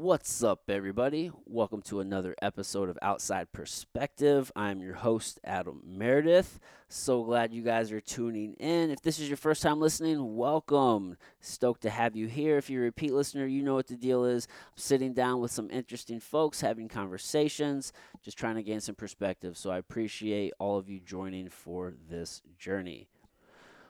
What's up, everybody? Welcome to another episode of Outside Perspective. I'm your host, Adam Meredith. So glad you guys are tuning in. If this is your first time listening, welcome. Stoked to have you here. If you're a repeat listener, you know what the deal is. I'm sitting down with some interesting folks, having conversations, just trying to gain some perspective. So I appreciate all of you joining for this journey.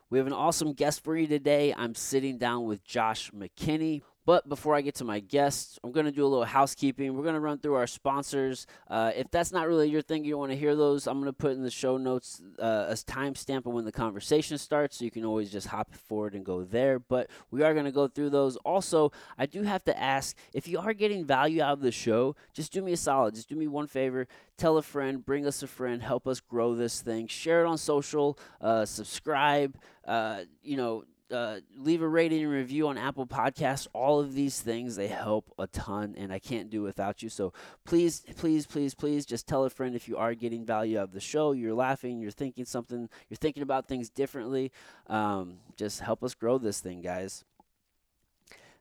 We have an awesome guest for you today. I'm sitting down with Josh McKinney. But before I get to my guests, I'm going to do a little housekeeping. We're going to run through our sponsors. Uh, if that's not really your thing, you want to hear those, I'm going to put in the show notes uh, a timestamp of when the conversation starts, so you can always just hop forward and go there. But we are going to go through those. Also, I do have to ask if you are getting value out of the show, just do me a solid. Just do me one favor. Tell a friend, bring us a friend, help us grow this thing. Share it on social, uh, subscribe. Uh, you know, uh, leave a rating and review on Apple Podcasts. All of these things they help a ton, and I can't do without you. So please, please, please, please, just tell a friend if you are getting value out of the show. You're laughing, you're thinking something, you're thinking about things differently. Um, just help us grow this thing, guys.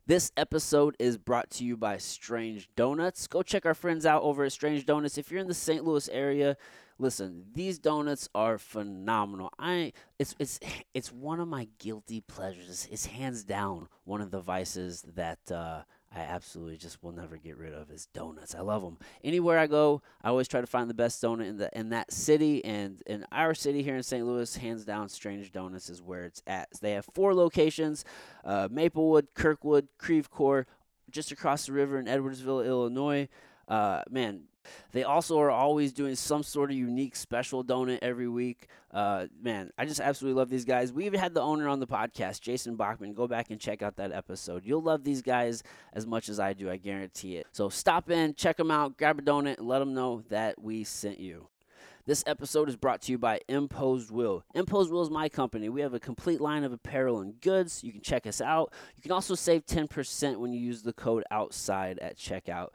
This episode is brought to you by Strange Donuts. Go check our friends out over at Strange Donuts. If you're in the St. Louis area, listen, these donuts are phenomenal. I it's it's it's one of my guilty pleasures. It's hands down one of the vices that uh, I absolutely just will never get rid of is donuts. I love them. Anywhere I go, I always try to find the best donut in the in that city and in our city here in St. Louis. Hands down, Strange Donuts is where it's at. They have four locations: uh, Maplewood, Kirkwood, Creve Coeur, just across the river in Edwardsville, Illinois. Uh, man, they also are always doing some sort of unique special donut every week. Uh, man, I just absolutely love these guys. We even had the owner on the podcast, Jason Bachman. Go back and check out that episode. You'll love these guys as much as I do, I guarantee it. So stop in, check them out, grab a donut, and let them know that we sent you. This episode is brought to you by Imposed Will. Imposed Will is my company. We have a complete line of apparel and goods. You can check us out. You can also save 10% when you use the code outside at checkout.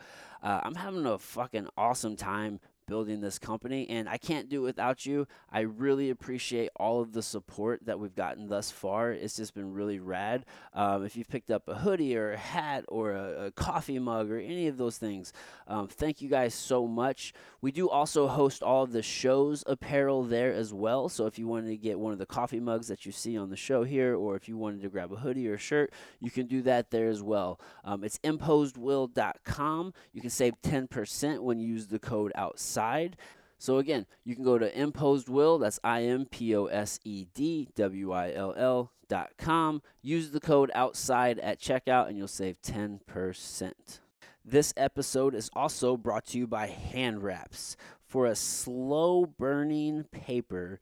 Uh, I'm having a fucking awesome time building this company and I can't do it without you. I really appreciate all of the support that we've gotten thus far. It's just been really rad. Um, if you've picked up a hoodie or a hat or a, a coffee mug or any of those things, um, thank you guys so much. We do also host all of the show's apparel there as well. So if you wanted to get one of the coffee mugs that you see on the show here, or if you wanted to grab a hoodie or a shirt, you can do that there as well. Um, it's imposedwill.com. You can save 10% when you use the code outside side. So again, you can go to Imposed Will, that's I M P O S E D W I L L dot com. Use the code outside at checkout and you'll save 10%. This episode is also brought to you by Hand Wraps. For a slow burning paper,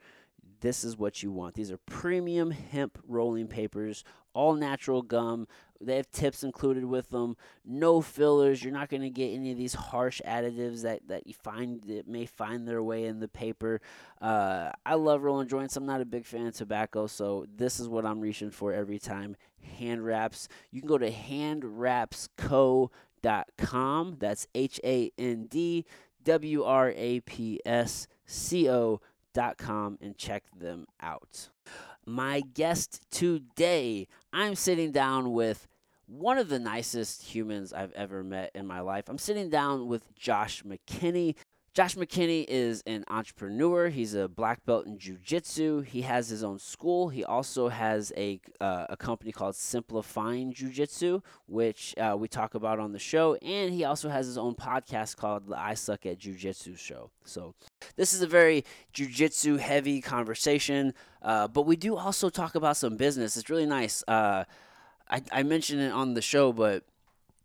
this is what you want. These are premium hemp rolling papers, all natural gum. They have tips included with them. No fillers. You're not going to get any of these harsh additives that, that you find that may find their way in the paper. Uh, I love rolling joints. I'm not a big fan of tobacco, so this is what I'm reaching for every time. Hand wraps. You can go to handwrapsco.com. That's H A N D W R A P S C O.com and check them out my guest today. I'm sitting down with one of the nicest humans I've ever met in my life. I'm sitting down with Josh McKinney. Josh McKinney is an entrepreneur. He's a black belt in jiu-jitsu. He has his own school. He also has a, uh, a company called Simplifying Jiu-Jitsu, which uh, we talk about on the show. And he also has his own podcast called the I Suck at Jiu-Jitsu Show. So this is a very jiu-jitsu heavy conversation, uh, but we do also talk about some business. It's really nice. I, I mentioned it on the show, but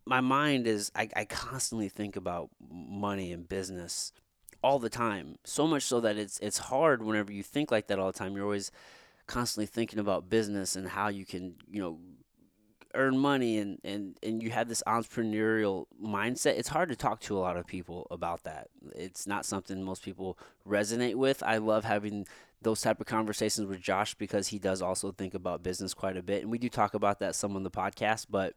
my mind is I, I constantly think about money and business all the time. So much so that it's it's hard whenever you think like that all the time. You're always constantly thinking about business and how you can, you know, earn money and, and, and you have this entrepreneurial mindset. It's hard to talk to a lot of people about that. It's not something most people resonate with. I love having those type of conversations with Josh because he does also think about business quite a bit. And we do talk about that some on the podcast, but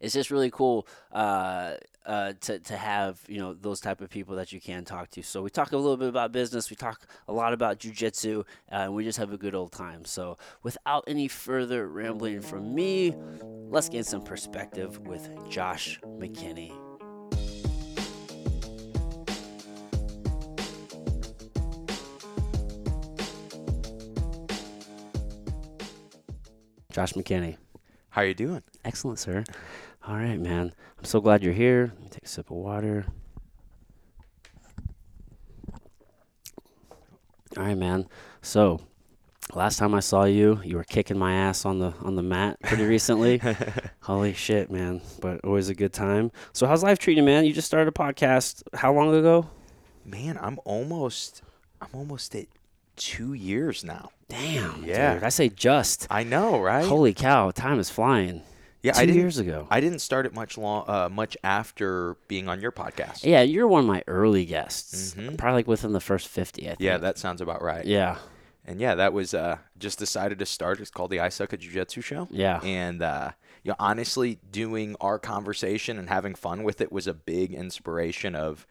it's just really cool uh, uh, to to have you know those type of people that you can talk to. So we talk a little bit about business. We talk a lot about jujitsu, uh, and we just have a good old time. So without any further rambling from me, let's get some perspective with Josh McKinney. Josh McKinney. How are you doing? Excellent, sir. All right, man. I'm so glad you're here. Let me take a sip of water. All right, man. So, last time I saw you, you were kicking my ass on the on the mat pretty recently. Holy shit, man! But always a good time. So, how's life treating you, man? You just started a podcast. How long ago? Man, I'm almost I'm almost at two years now. Damn. Yeah. Dude, I say just. I know, right? Holy cow! Time is flying. yeah, Two years ago. I didn't start it much long, uh, much after being on your podcast. Yeah, you're one of my early guests. Mhm. Probably like within the first fifty. I think. Yeah, that sounds about right. Yeah. And yeah, that was uh, just decided to start. It's called the I Suck at Jiu Jitsu Show. Yeah. And uh, you know, honestly, doing our conversation and having fun with it was a big inspiration of,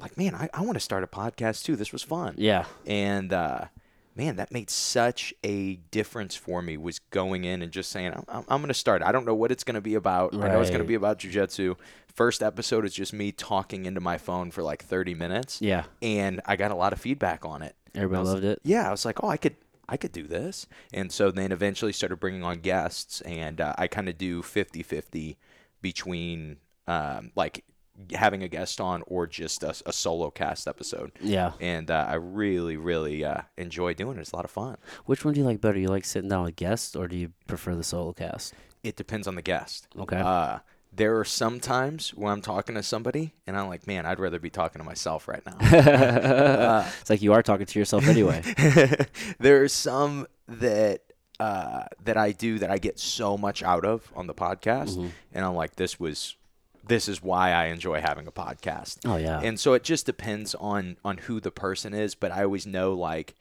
like, man, I, I want to start a podcast too. This was fun. Yeah. And uh, man, that made such a difference for me. Was going in and just saying, I'm, I'm, I'm going to start. I don't know what it's going to be about. I know it's going to be about jujitsu. First episode is just me talking into my phone for like 30 minutes, Yeah. and I got a lot of feedback on it. Everybody was- loved it. Yeah, I was like, oh, I could. I could do this. And so then eventually started bringing on guests, and uh, I kind of do 50 50 between um, like having a guest on or just a, a solo cast episode Yeah. and uh, I really, really uh, enjoy doing it. It's a lot of fun. Which one do you like better? You like sitting down with guests, or do you prefer the solo cast? It depends on the guest. Okay. Uh, there are some times when I'm talking to somebody and I'm like, man, I'd rather be talking to myself right now. Uh, it's like you are talking to yourself anyway. there are some that uh, that I do that I get so much out of on the podcast, Mm-hmm. and I'm like, this was. This is why I enjoy having a podcast. Oh yeah. and so it just depends on on who the person is but i always know like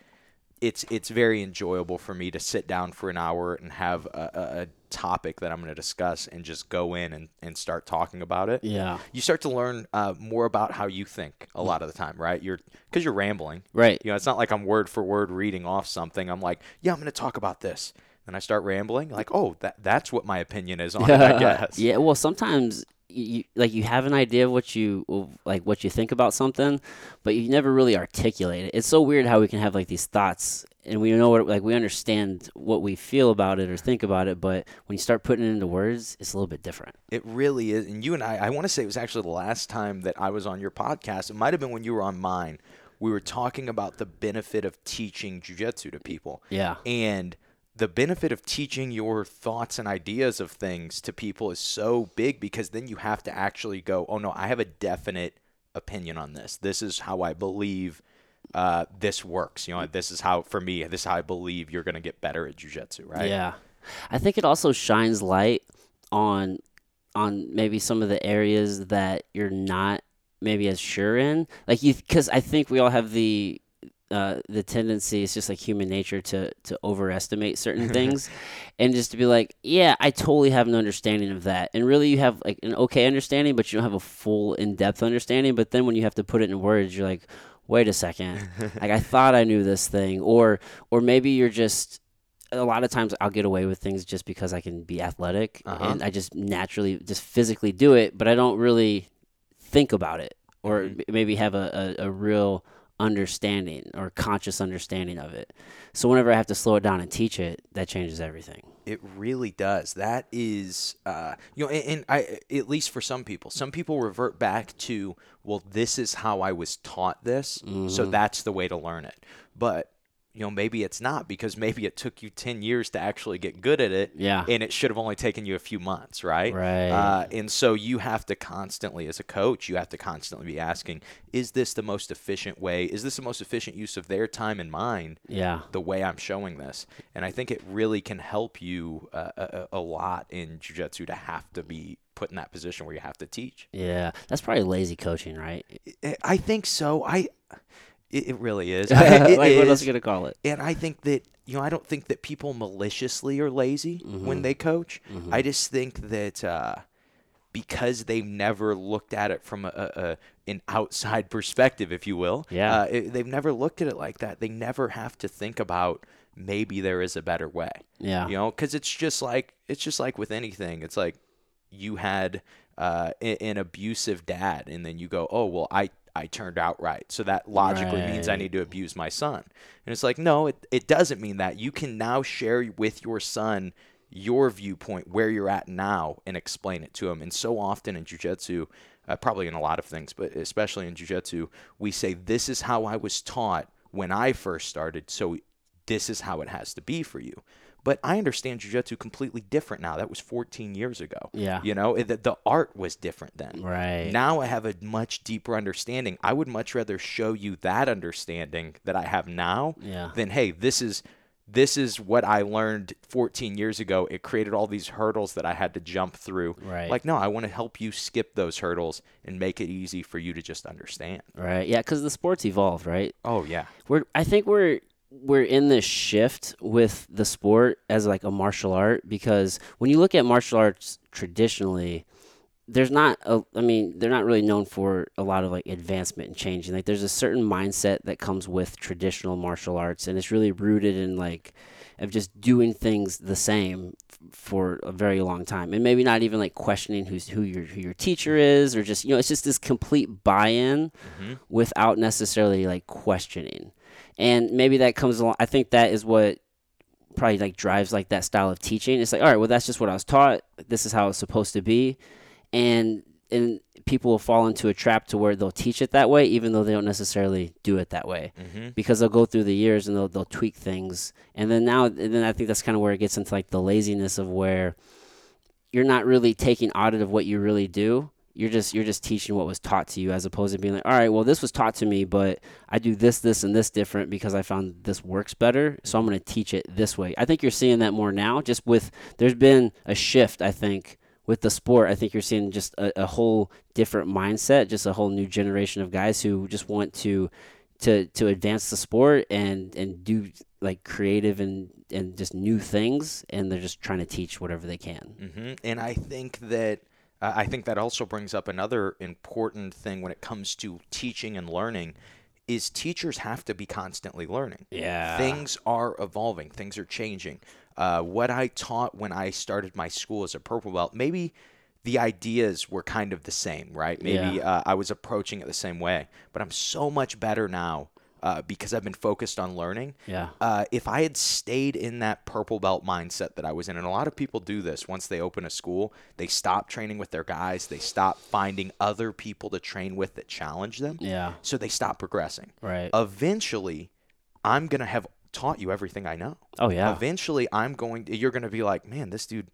it's it's very enjoyable for me to sit down for an hour and have a, a, topic that i'm going to discuss and just go in and, and start talking about it yeah. you start to learn uh, more about how you think a lot of the time right you're because you're rambling Right. you know it's not like i'm word for word reading off something i'm like yeah i'm going to talk about this and i start rambling like oh that that's what my opinion is on it i guess yeah. Well, sometimes you like you have an idea of what you like what you think about something, but you never really articulate it. It's so weird how we can have like these thoughts and we know what like we understand what we feel about it or think about it, but when you start putting it into words, it's a little bit different. It really is. And you and I, I want to say it was actually the last time that I was on your podcast. It might have been when you were on mine. We were talking about the benefit of teaching jujitsu to people. Yeah. And the benefit of teaching your thoughts and ideas of things to people is so big because then you have to actually go, oh no, I have a definite opinion on this. This is how I believe uh, this works. You know, this is how, for me, this is how I believe you're going to get better at jujitsu, right? Yeah. I think it also shines light on on maybe some of the areas that you're not maybe as sure in. Like you cuz I think we all have the uh, the tendency it's just like human nature to to overestimate certain things and just to be like yeah i totally have an understanding of that and really you have like an okay understanding but you don't have a full in-depth understanding but then when you have to put it in words you're like wait a second like i thought i knew this thing or or maybe you're just a lot of times I'll get away with things just because I can be athletic Uh-huh. and I just naturally just physically do it, but I don't really think about it or Mhm. maybe have a, a, a real understanding or conscious understanding of it. So whenever I have to slow it down and teach it, that changes everything. It really does. That is, uh, you know, and, and I, at least for some people, some people revert back to, well, this is how I was taught this, so Mhm. that's the way to learn it. But you know, maybe it's not because maybe it took you ten years to actually get good at it, Yeah. and it should have only taken you a few months, right? Right. Uh, and so you have to constantly, as a coach, you have to constantly be asking, is this the most efficient way? Is this the most efficient use of their time and mind? yeah. the way I'm showing this. And I think it really can help you uh, a, a lot in jujitsu to have to be put in that position where you have to teach. Yeah. That's probably lazy coaching, right? I think so. I It, it really is. It like what else is. you gonna call it? And I think that you know, I don't think that people maliciously are lazy Mm-hmm. when they coach. I just think that uh, because they've never looked at it from a, a, a an outside perspective, if you will. Yeah. Uh, it, they've never looked at it like that. They never have to think about maybe there is a better way. Yeah. You know, because it's just like it's just like with anything. It's like you had uh, an abusive dad, and then you go, oh well, I I turned out right, so that logically means I need to abuse my son. And it's like, no, it it doesn't mean that. You can now share with your son your viewpoint where you're at now and explain it to him. And so often in jujitsu, uh, probably in a lot of things, but especially in jujitsu, we say this is how I was taught when I first started, so this is how it has to be for you. But I understand jujitsu completely different now. That was 14 years ago. Yeah. You know, it, the, the art was different then. Right. Now I have a much deeper understanding. I would much rather show you that understanding that I have now Yeah. than hey, this is this is what I learned 14 years ago. It created all these hurdles that I had to jump through. Right. Like no, I want to help you skip those hurdles and make it easy for you to just understand. Right. Yeah, because the sport's evolved, right? Oh yeah. We're I think we're we're in this shift with the sport as like a martial art because when you look at martial arts traditionally, there's not a, I mean, they're not really known for a lot of like advancement and change. And like there's a certain mindset that comes with traditional martial arts and it's really rooted in like of just doing things the same for a very long time and maybe not even like questioning who's who your who your teacher is or just you know it's just this complete buy-in mm-hmm. without necessarily like questioning and maybe that comes along i think that is what probably like drives like that style of teaching. It's like all right well that's just what i was taught. This is how it's supposed to be. And and people will fall into a trap to where they'll teach it that way even though they don't necessarily do it that way. Mm-hmm. because they'll go through the years and they'll, they'll tweak things. And then now and then i think that's kind of where it gets into like the laziness of where you're not really taking audit of what you really do you're just you're just teaching what was taught to you as opposed to being like all right well this was taught to me but i do this this and this different because i found this works better so i'm going to teach it this way. I think you're seeing that more now just with there's been a shift i think with the sport. I think you're seeing just a, a whole different mindset just a whole new generation of guys who just want to to to advance the sport and and do like creative and and just new things and they're just trying to teach whatever they can. Hmm And I think that uh, I think that also brings up another important thing when it comes to teaching and learning is teachers have to be constantly learning. Yeah. Things are evolving, things are changing. Uh, what I taught when I started my school as a purple belt, maybe the ideas were kind of the same, right? Maybe Yeah. uh, I was approaching it the same way, but I'm so much better now uh, because I've been focused on learning. Yeah. Uh, if I had stayed in that purple belt mindset that I was in, and a lot of people do this once they open a school, they stop training with their guys, they stop finding other people to train with that challenge them, Yeah. so they stop progressing. Right. Eventually, I'm gonna have taught you everything I know. Oh yeah. Eventually, I'm going. To, you're gonna be like, man, this dude.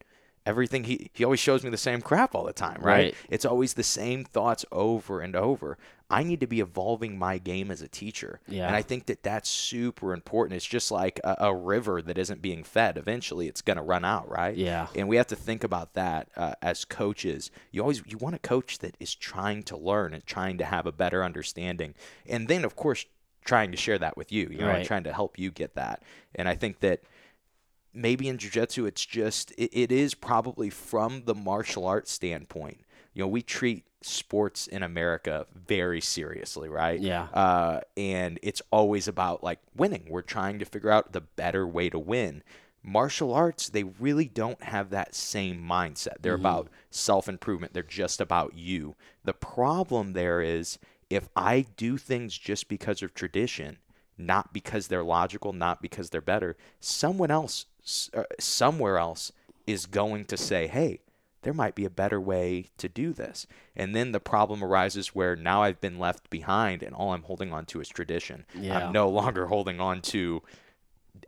Everything he he always shows me the same crap all the time, right? Right. It's always the same thoughts over and over. I need to be evolving my game as a teacher, Yeah. and I think that that's super important. It's just like a, a river that isn't being fed. Eventually, it's gonna run out, right? Yeah. And we have to think about that uh, as coaches. You always you want a coach that is trying to learn and trying to have a better understanding, and then of course trying to share that with you. You know, Right. trying to help you get that. And I think that maybe in jiu-jitsu it's just it, it is probably from the martial arts standpoint you know we treat sports in america very seriously right? Yeah. uh, and it's always about like winning. We're trying to figure out the better way to win. Martial arts they really don't have that same mindset. They're about self-improvement. They're just about you. The problem there is if i do things just because of tradition not because they're logical, not because they're better. Someone else, uh, somewhere else, is going to say, hey, there might be a better way to do this. And then the problem arises where now I've been left behind and all I'm holding on to is tradition. Yeah. I'm no longer holding on to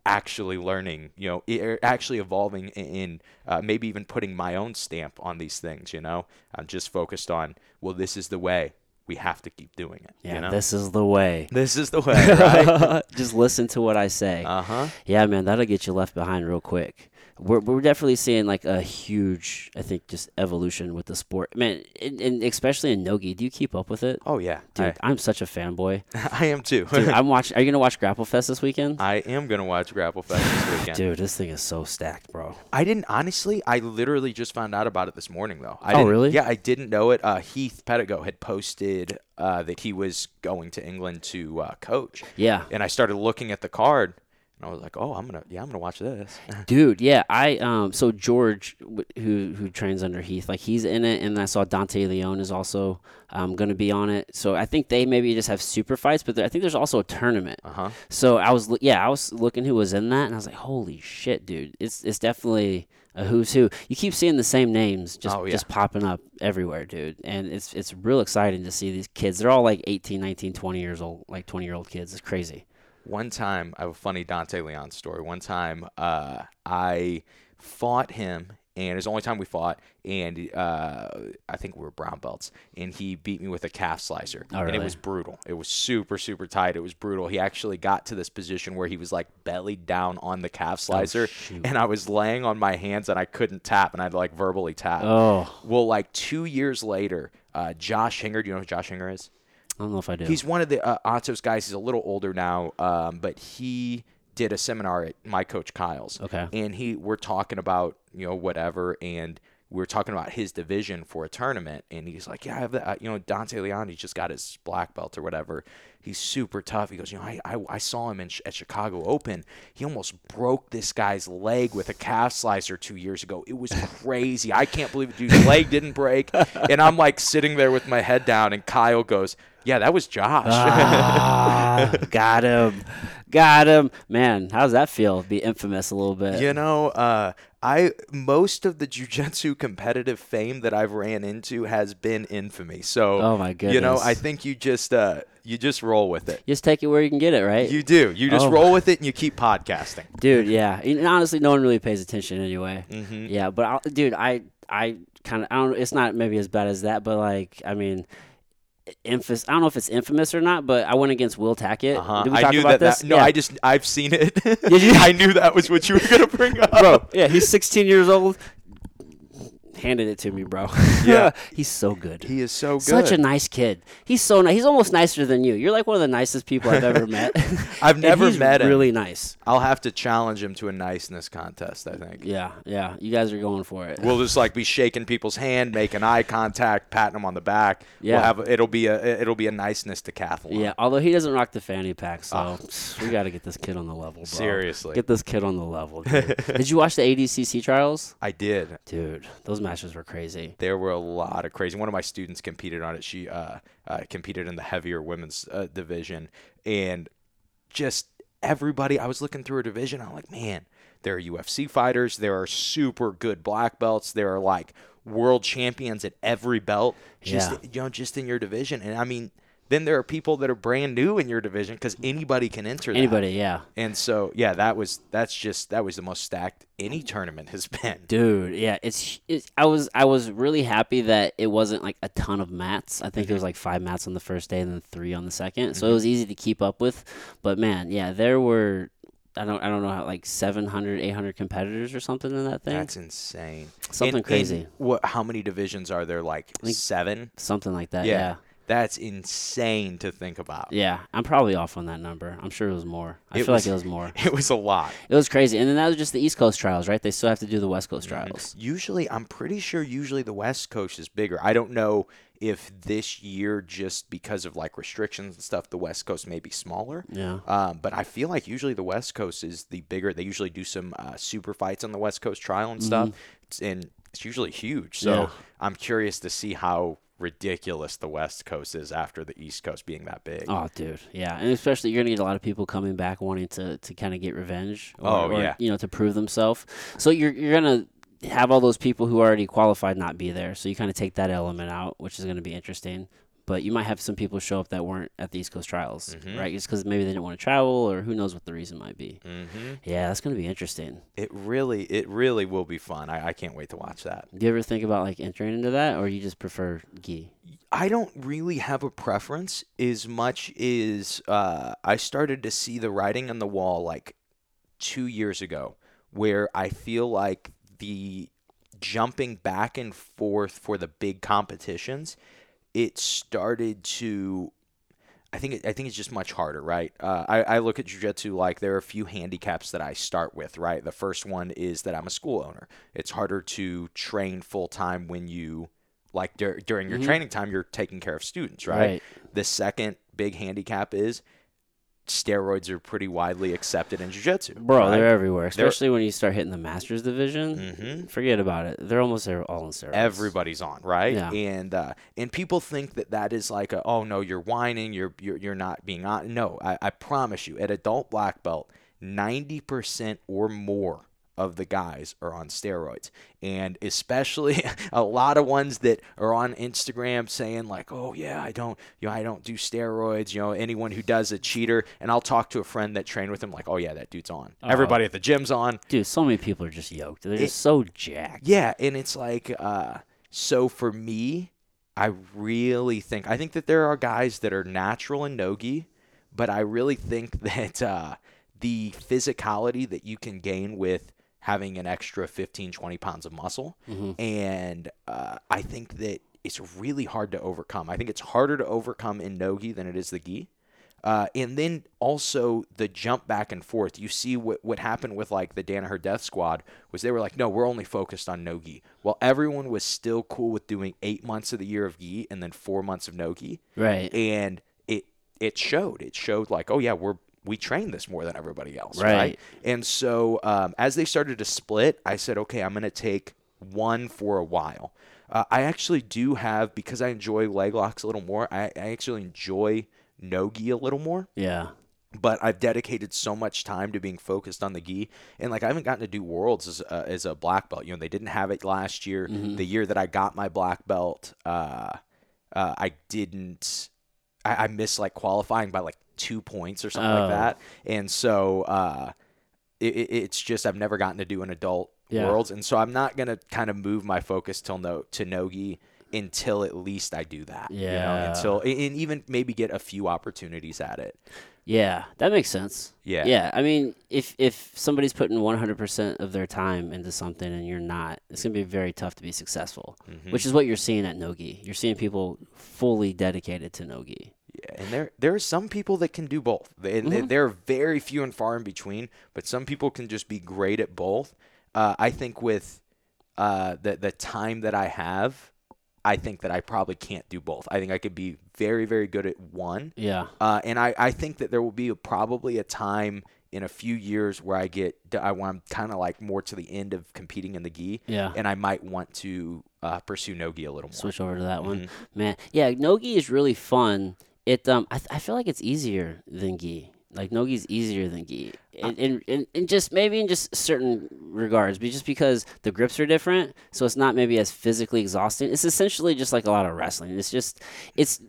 actually learning, you know, er, actually evolving in, in uh, maybe even putting my own stamp on these things, you know? I'm just focused on, well, this is the way. We have to keep doing it. Yeah. you know? This is the way. This is the way, right? just listen to what I say. uh huh. Yeah, man, that'll get you left behind real quick. We're we're definitely seeing like a huge, I think, just evolution with the sport, man, and, and especially in nogi. Do you keep up with it, Oh yeah, dude? I, am such a fanboy. I, am too. Dude, I'm watching. Are you gonna watch Grapple Fest this weekend? I am gonna watch Grapple Fest this weekend. Dude, this thing is so stacked, bro. I didn't honestly. I literally just found out about it this morning, though. I Oh, didn't- really? Yeah, I didn't know it. Uh, Heath Pedigo had posted uh, that he was going to England to uh, coach, Yeah, and I started looking at the card, I was like, "Oh, I'm gonna, yeah, I'm gonna watch this." dude. Yeah, I um. So George, who who trains under Heath, like he's in it, and I saw Dante Leon is also um gonna be on it. So I think they maybe just have super fights, but I think there's also a tournament. Uh huh. So I was, yeah, I was looking who was in that, and I was like, holy shit, dude! It's it's definitely a who's who. You keep seeing the same names just Oh, yeah. just popping up everywhere, dude, and it's it's real exciting to see these kids. They're all like 18, 19, 20 years old, like 20 year old kids. It's crazy. One time, I have a funny Dante Leon story. One time, uh, I fought him, and it was the only time we fought, and uh, I think we were brown belts, and he beat me with a calf slicer, Oh, and it was brutal. It was super, super tight. It was brutal. He actually got to this position where he was like belly down on the calf slicer, Oh, and I was laying on my hands, and I couldn't tap, and I'd like verbally tap. Oh, Well, like two years later, uh, Josh Hinger, do you know who Josh Hinger is? I don't know if I do. He's one of the uh, Atos guys. He's a little older now, um, but he did a seminar at my coach Kyle's. Okay. And he, we're talking about you know whatever, and we are talking about his division for a tournament, and he's like, yeah, I have that. Uh, you know, Dante Leon, he just got his black belt or whatever. He's super tough. He goes, you know, I, I, I saw him in, at Chicago Open. He almost broke this guy's leg with a calf slicer two years ago. It was crazy. I can't believe it. Dude's leg didn't break. And I'm like sitting there with my head down, and Kyle goes, yeah, that was Josh. ah, got him, got him. Man, how does that feel? Be infamous a little bit. You know, uh, I most of the jujitsu competitive fame that I've ran into has been infamy. So, Oh, my goodness, You know. I think you just uh, you just roll with it. Just take it where you can get it, right? You do. You just Oh, roll with it and you keep podcasting. dude yeah and honestly no one really pays attention anyway Mhm. yeah but I, dude i i kind of i don't it's not maybe as bad as that but like i mean infamous i don't know if it's infamous or not but i went against will tackett Uh-huh. did we I talk knew about that, this that. No, Yeah. I just I've seen it. I knew that was what you were gonna bring up. bro yeah he's 16 years old handed it to me bro Yeah. he's so good He is so good. Such a nice kid. He's so nice. He's almost nicer than you. You're like one of the nicest people I've ever met. I've never met him. Really nice. I'll have to challenge him to a niceness contest. I think. Yeah, yeah. You guys are going for it. We'll just like be shaking people's hand, making eye contact, patting them on the back. Yeah. We'll have it'll be a it'll be a niceness decathlon. Yeah, although he doesn't rock the fanny pack, so Oh. we got to get this kid on the level, bro. Seriously. Get this kid on the level. Dude. Did you watch the ADCC trials? I did. Dude, those matches were crazy. There were a lot of crazy. One of my students competed on it. She uh, uh, competed in the heavier women's uh, division, and just everybody. I was looking through her division. I'm like, man, there are UFC fighters. There are super good black belts. There are like world champions at every belt. Just Yeah. you know, just in your division. And I mean, then there are people that are brand new in your division because anybody can enter. that. Anybody, yeah. And so, yeah, that was that's just that was the most stacked any tournament has been. Dude, yeah, it's, it's I was I was really happy that it wasn't like a ton of mats. I think it mm-hmm. was like 5 mats on the first day and then 3 on the 2nd. So it mm-hmm. was easy to keep up with. But man, yeah, there were I don't I don't know how like 700 800 competitors or something in that thing. That's insane. Something And- crazy. and what? How many divisions are there? Like seven. something like that. Yeah. yeah. That's insane to think about. Yeah, I'm probably off on that number. I'm sure it was more. I It feel was- like it was more. It was a lot. It was crazy. And then that was just the East Coast trials, right? They still have to do the West Coast trials. Usually, I'm pretty sure usually the West Coast is bigger. I don't know if this year, just because of like restrictions and stuff, the West Coast may be smaller. Yeah. Um, but I feel like usually the West Coast is the bigger. They usually do some uh, super fights on the West Coast trial and stuff, It's- and it's usually huge. So Mm-hmm. Yeah. I'm curious to see how ridiculous the West Coast is after the East Coast being that big. Oh, dude. Yeah. And especially you're going to get a lot of people coming back wanting to, to kind of get revenge or, Oh, or, yeah. you know, to prove themselves. So you're, you're going to have all those people who already qualified not be there. So you kind of take that element out, which is going to be interesting. But you might have some people show up that weren't at the East Coast trials, Mhm. right? Just because maybe they didn't want to travel or who knows what the reason might be. hmm Yeah, that's going to be interesting. It really, it really will be fun. I, I can't wait to watch that. Do you ever think about like entering into that or you just prefer gi? I don't really have a preference as much as uh, I started to see the writing on the wall like two years ago where I feel like the jumping back and forth for the big competitions, it started to. I think it, I think it's just much harder, right? Uh, I, I look at jujitsu like there are a few handicaps that I start with, right? The first one is that I'm a school owner. It's harder to train full time when you like dur- during your Mhm. training time you're taking care of students, right? Right. The second big handicap is steroids are pretty widely accepted in jiu-jitsu. Bro, right? they're everywhere, They're- especially when you start hitting the masters division. Mhm. Forget about it. They're almost there all in steroids. everybody's on, right? Yeah. And uh, and people think that that is like a oh no, you're whining, you're you're, you're not being on. No, I, I promise you, at adult black belt, ninety percent or more of the guys are on steroids, and especially a lot of ones that are on Instagram saying like, oh yeah, I don't, you know, I don't do steroids. You know, anyone who does a cheater, and I'll talk to a friend that trained with him like, oh yeah, that dude's on. Oh. Everybody at the gym's on. Dude, so many people are just yoked. They're It- just so jacked. Yeah, and it's like uh so for me, I really think I think that there are guys that are natural in nogi, but I really think that uh the physicality that you can gain with having an extra 15 20 pounds of muscle Mhm. and uh, I think that it's really hard to overcome. I think it's harder to overcome in nogi than it is the gi. Uh, and then also the jump back and forth. You see what what happened with like the Danaher Death Squad was they were like, no, we're only focused on no gi. Well, everyone was still cool with doing eight months of the year of gi and then four months of Nogi. Right. and it it showed. It showed like, oh yeah, we're we train this more than everybody else, Right. right? And so um, as they started to split, I said, okay, I'm gonna take one for a while. Uh, I actually do have because I enjoy leg locks a little more. I, I actually enjoy no gi a little more Yeah. but I've dedicated so much time to being focused on the gi, and like I haven't gotten to do worlds as a, as a black belt. You know, they didn't have it last year. Mhm. The year that I got my black belt, uh, uh, I didn't. I, I missed like qualifying by like two points or something Oh. like that, and so uh, it, it, it's just I've never gotten to do an adult Yeah. worlds, and so I'm not gonna kind of move my focus till no to nogi until at least I do that. you know, Yeah. until and even maybe get a few opportunities at it. Yeah. That makes sense. Yeah. Yeah. I mean, if if somebody's putting 100% of their time into something and you're not, it's going to be very tough to be successful, Mhm. which is what you're seeing at Nogi. You're seeing people fully dedicated to Nogi. Yeah, and there there are some people that can do both. They, Mhm. They're very few and far in between, but some people can just be great at both. Uh, I think with uh, the the time that I have, I think that I probably can't do both. I think I could be very very good at one, Yeah. uh, and I, I think that there will be a, probably a time in a few years where I get I want I'm kind of like more to the end of competing in the gi, Yeah. and I might want to uh, pursue no gi a little more. Switch over to that one. Mhm. Man, yeah, nogi is really fun. It um, I, th- I feel like it's easier than gi. Like nogi's easier than gi, in, in, in, in just maybe in just certain regards, but just because the grips are different, so it's not maybe as physically exhausting. It's essentially just like a lot of wrestling. It's just it's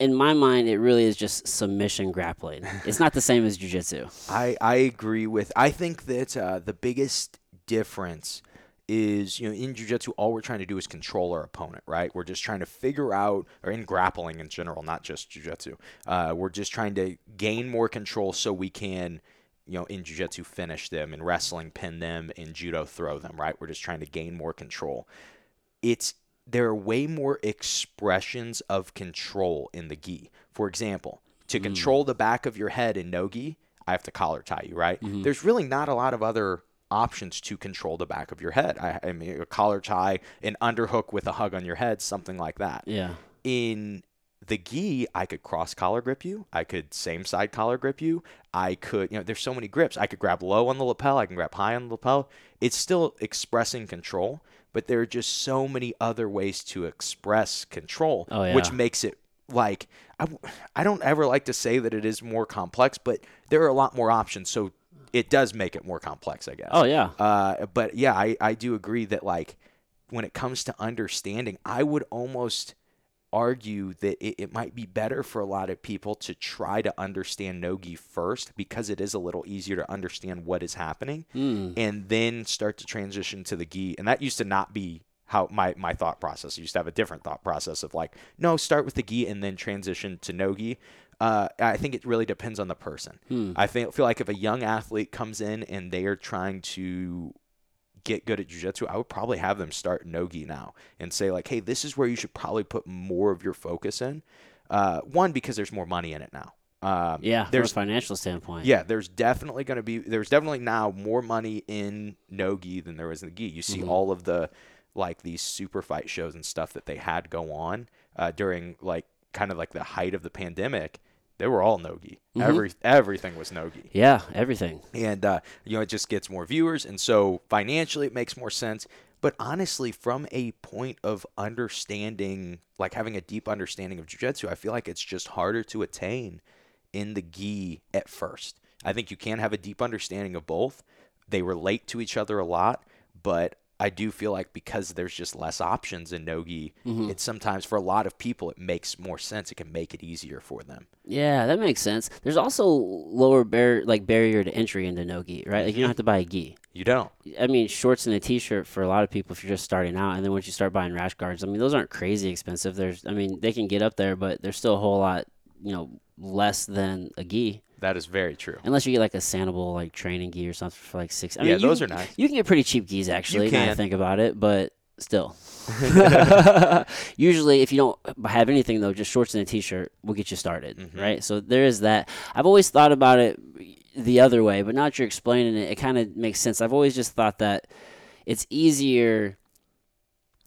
in my mind, it really is just submission grappling. It's not the same as jujitsu. I, I agree with. I think that uh, the biggest difference is you know in jiu-jitsu all we're trying to do is control our opponent right we're just trying to figure out or in grappling in general not just jiu-jitsu uh, we're just trying to gain more control so we can you know in jiu-jitsu finish them in wrestling pin them in judo throw them right we're just trying to gain more control it's there are way more expressions of control in the gi. For example, to Mm. control the back of your head in no gi, I have to collar tie you, right? Mhm. There's really not a lot of other options to control the back of your head. I, I mean, a collar tie, an underhook with a hug on your head, something like that. Yeah. In the gi, I could cross collar grip you. I could same side collar grip you. I could, you know, there's so many grips. I could grab low on the lapel. I can grab high on the lapel. It's still expressing control, but there are just so many other ways to express control, Oh, yeah. which makes it like I, I don't ever like to say that it is more complex, but there are a lot more options. So it does make it more complex, I guess. Oh yeah. Uh, but yeah, I, I do agree that like when it comes to understanding, I would almost argue that it, it might be better for a lot of people to try to understand Nogi first because it is a little easier to understand what is happening Hmm. and then start to transition to the gi. And that used to not be how my my thought process. I used to have a different thought process of like, no, start with the gi and then transition to no gi. Uh, I think it really depends on the person. Hmm. I feel, feel like if a young athlete comes in and they are trying to get good at jiu-jitsu, I would probably have them start no-gi now and say like, hey, this is where you should probably put more of your focus in. Uh, one, because there's more money in it now. Um, Yeah, from a there's financial standpoint. yeah, there's definitely going to be there's definitely now more money in no gi than there was in the gi. You see Mhm. all of the like these super fight shows and stuff that they had go on uh, during like kind of like the height of the pandemic. They were all no gi. Mhm. Every everything was no gi Yeah, everything. and uh, you know it just gets more viewers and so financially it makes more sense but honestly from a point of understanding like having a deep understanding of jiu-jitsu i feel like it's just harder to attain in the gi at first i think you can have a deep understanding of both they relate to each other a lot but i do feel like because there's just less options in no-gi Mhm. it's sometimes for a lot of people it makes more sense it can make it easier for them Yeah, that makes sense. There's also lower bar like barrier to entry into nogi, right? Like you don't have to buy a gi. you don't I mean, shorts and a t-shirt for a lot of people if you're just starting out, and then once you start buying rash guards, I mean, those aren't crazy expensive. There's, I mean, they can get up there, but they're still a whole lot, you know, less than a gi, that is very true unless you get like a Sanabul like training gi or something for like six. I yeah mean, you- those are nice You can get pretty cheap gis actually. Now I can. think about it, but still. Usually, if you don't have anything though, just shorts and a t-shirt will get you started, Mhm. right? So there is that. I've always thought about it the other way, but now that you're explaining it, it kind of makes sense. I've always just thought that it's easier.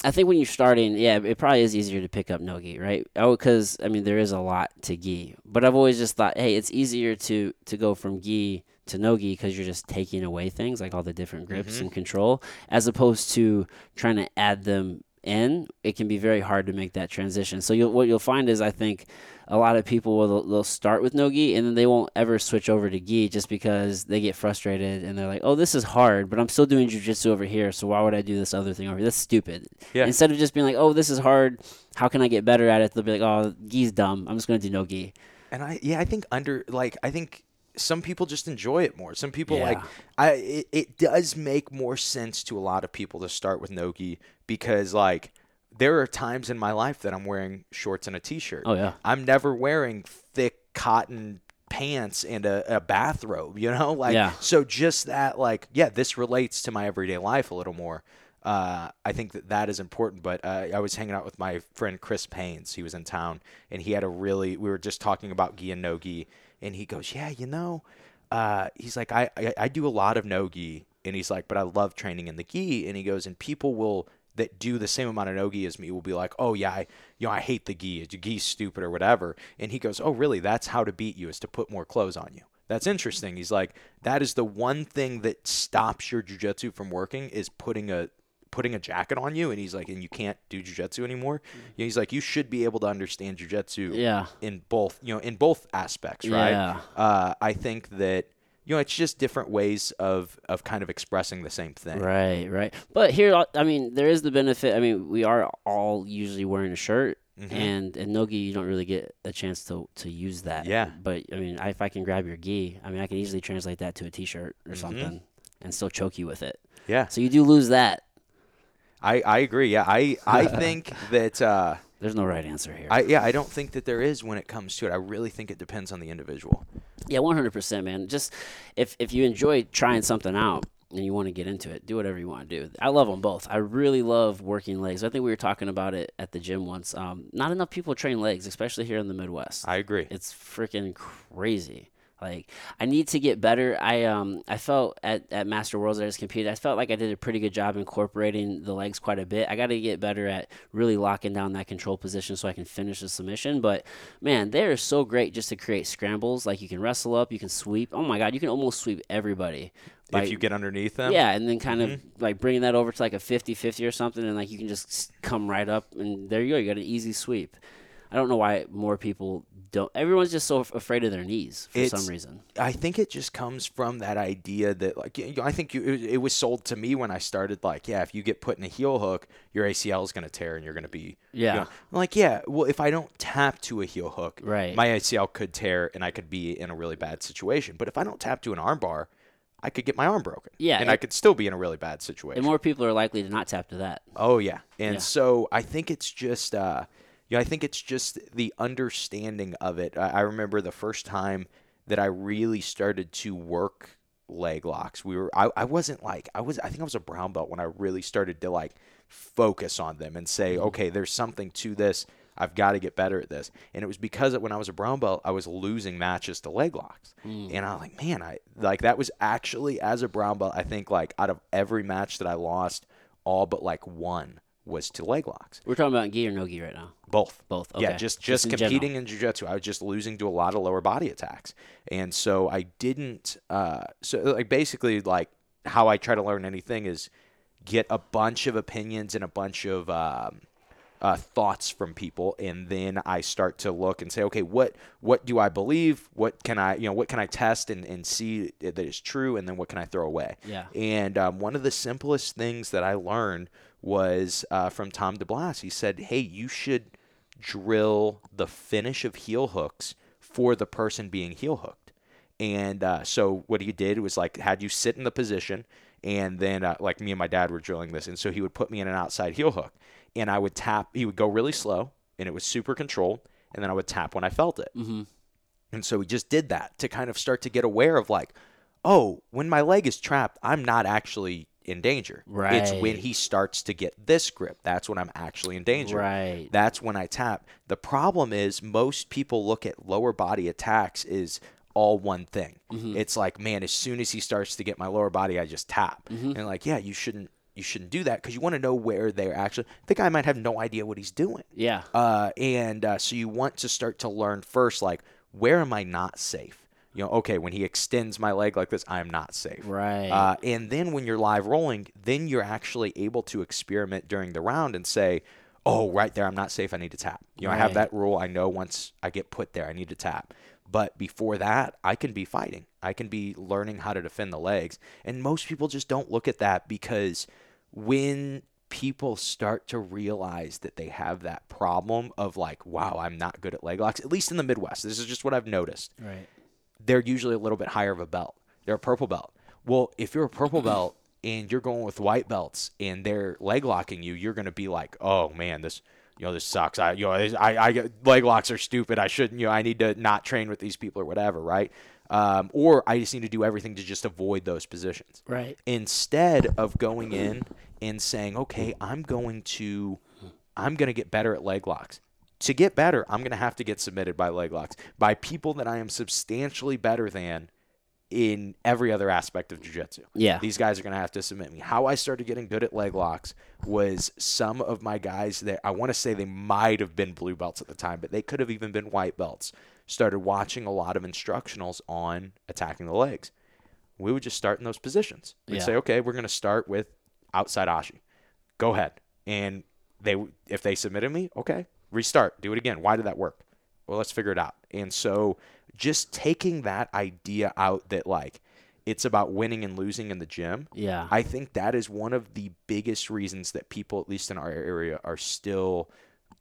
I think when you're starting, yeah, it probably is easier to pick up no gi, right? Oh, because I mean there is a lot to gi, but I've always just thought, hey, it's easier to to go from gi to no gi because you're just taking away things like all the different grips Mhm. and control, as opposed to trying to add them in. It can be very hard to make that transition. So you'll, what you'll find is, I think, a lot of people will they'll start with no gi and then they won't ever switch over to gi just because they get frustrated and they're like, oh, this is hard, but I'm still doing jujitsu over here, so why would I do this other thing over here? That's stupid. Yeah. Instead of just being like, oh, this is hard, how can I get better at it? They'll be like, oh, gi's dumb. I'm just gonna do no gi. And I yeah, I think under like I think some people just enjoy it more. Some people like I it, it does make more sense to a lot of people to start with no gi because like there are times in my life that I'm wearing shorts and a t-shirt. Oh yeah. I'm never wearing thick cotton pants and a, a bathrobe, you know? Like Yeah. so just that like yeah, this relates to my everyday life a little more. Uh, I think that that is important, but uh, I was hanging out with my friend Chris Paynes. He was in town, and he had a really. We were just talking about gi and no gi, and he goes, "Yeah, you know," uh, he's like, I, I I do a lot of no gi, and he's like, but I love training in the gi, and he goes, and people will that do the same amount of no gi as me will be like, oh yeah, I you know I hate the gi, the gi's stupid or whatever, and he goes, oh really? That's how to beat you is to put more clothes on you. That's interesting. He's like, that is the one thing that stops your jujitsu from working is putting a putting a jacket on you and he's like and you can't do jujitsu anymore. Yeah, he's like you should be able to understand jujitsu Yeah. in both you know in both aspects, right? Yeah. Uh, I think that you know it's just different ways of of kind of expressing the same thing. Right, right. But here, I mean, there is the benefit. I mean, we are all usually wearing a shirt, Mhm. and in no gi, you don't really get a chance to to use that. Yeah. But I mean, I, if I can grab your gi, I mean, I can easily translate that to a T-shirt or Mhm. something, and still choke you with it. Yeah, So you do lose that. I I agree. Yeah, I I think that. Uh, There's no right answer here. I yeah, I don't think that there is when it comes to it. I really think it depends on the individual. Yeah, one hundred percent, man. Just if if you enjoy trying something out and you want to get into it, do whatever you want to do. I love them both. I really love working legs. I think we were talking about it at the gym once. Um, not enough people train legs, especially here in the Midwest. I agree. It's freaking crazy. Like I need to get better. I um I felt at, at Master Worlds that I just competed. I felt like I did a pretty good job incorporating the legs quite a bit. I got to get better at really locking down that control position so I can finish the submission. But man, they are so great just to create scrambles. Like you can wrestle up, you can sweep. Oh my god, you can almost sweep everybody. by- if you get underneath them, yeah, and then kind of Mm-hmm. like bringing that over to like a 50-50 or something, and like you can just come right up, and there you go. You got an easy sweep. I don't know why more people don't. Everyone's just so afraid of their knees for It's- some reason. I think it just comes from that idea that like you know, I think you, it, it was sold to me when I started like yeah if you get put in a heel hook your ACL is going to tear and you're going to be you Yeah. know, like yeah well if I don't tap to a heel hook Right. my ACL could tear and I could be in a really bad situation but if I don't tap to an armbar I could get my arm broken. Yeah, and it- I could still be in a really bad situation. And more people are likely to not tap to that. Oh yeah, and Yeah. so I think it's just, uh, you know, I think it's just the understanding of it. I, I remember the first time that I really started to work leg locks. We were, I, I wasn't like, I was, I think I was a brown belt when I really started to like focus on them and say, mm-hmm. okay, there's something to this. I've got to get better at this. And it was because when I was a brown belt, I was losing matches to leg locks. Mm. And I was like, man, I like that was actually as a brown belt, I think like out of every match that I lost, all but like one was to leg locks. We're talking about gi or no gi right now. Both. Both. Yeah, okay. just just, in general. competing in jiu-jitsu. I was just losing to a lot of lower body attacks. And so I didn't uh so like basically like how I try to learn anything is get a bunch of opinions and a bunch of um uh, thoughts from people, and then I start to look and say, okay, what what do I believe? What can I you know what can I test and, and see that is true, and then what can I throw away? Yeah. And um, one of the simplest things that I learned was uh, from Tom DeBlass. He said, hey, you should drill the finish of heel hooks for the person being heel hooked. And uh, so what he did was like had you sit in the position, and then uh, like me and my dad were drilling this, and so he would put me in an outside heel hook, and I would tap. He would go really slow, and it was super controlled, and then I would tap when I felt it. Mm-hmm. And so we just did that to kind of start to get aware of like, oh, when my leg is trapped, I'm not actually in danger. Right. It's when he starts to get this grip. That's when I'm actually in danger. Right. That's when I tap. The problem is most people look at lower body attacks is all one thing. Mm-hmm. It's like, man, as soon as he starts to get my lower body, I just tap. Mm-hmm. And like, yeah, you shouldn't you shouldn't do that because you want to know where they're actually. The guy might have no idea what he's doing. Yeah. Uh, and uh, so you want to start to learn first, like, where am I not safe? You know, okay, when he extends my leg like this, I am not safe. Right. Uh, and then when you're live rolling, then you're actually able to experiment during the round and say, oh, right there, I'm not safe. I need to tap. You know, I have that rule. I know once I get put there, I need to tap. But before that, I can be fighting. I can be learning how to defend the legs. And most people just don't look at that because when people start to realize that they have that problem of like, wow, I'm not good at leg locks, at least in the Midwest, this is just what I've noticed right. They're usually a little bit higher of a belt. They're a purple belt. Well, if you're a purple belt and you're going with white belts and they're leg locking you, you're going to be like, oh man, this you know this sucks. I you know I I leg locks are stupid. I shouldn't you know I need to not train with these people or whatever, right? Um, or I just need to do everything to just avoid those positions Right. instead of going in and saying, okay, I'm going to, I'm going to get better at leg locks. To get better, I'm going to have to get submitted by leg locks by people that I am substantially better than in every other aspect of jiu-jitsu. Yeah. These guys are going to have to submit me. How I started getting good at leg locks was some of my guys that I want to say they might have been blue belts at the time, but they could have even been white belts. Started watching a lot of instructionals on attacking the legs. We would just start in those positions. We'd Yeah. say, okay, we're going to start with outside ashi. Go ahead. And they, if they submitted me, okay, restart, do it again. Why did that work? Well, let's figure it out. And so just taking that idea out that like it's about winning and losing in the gym. Yeah. I think that is one of the biggest reasons that people, at least in our area, are still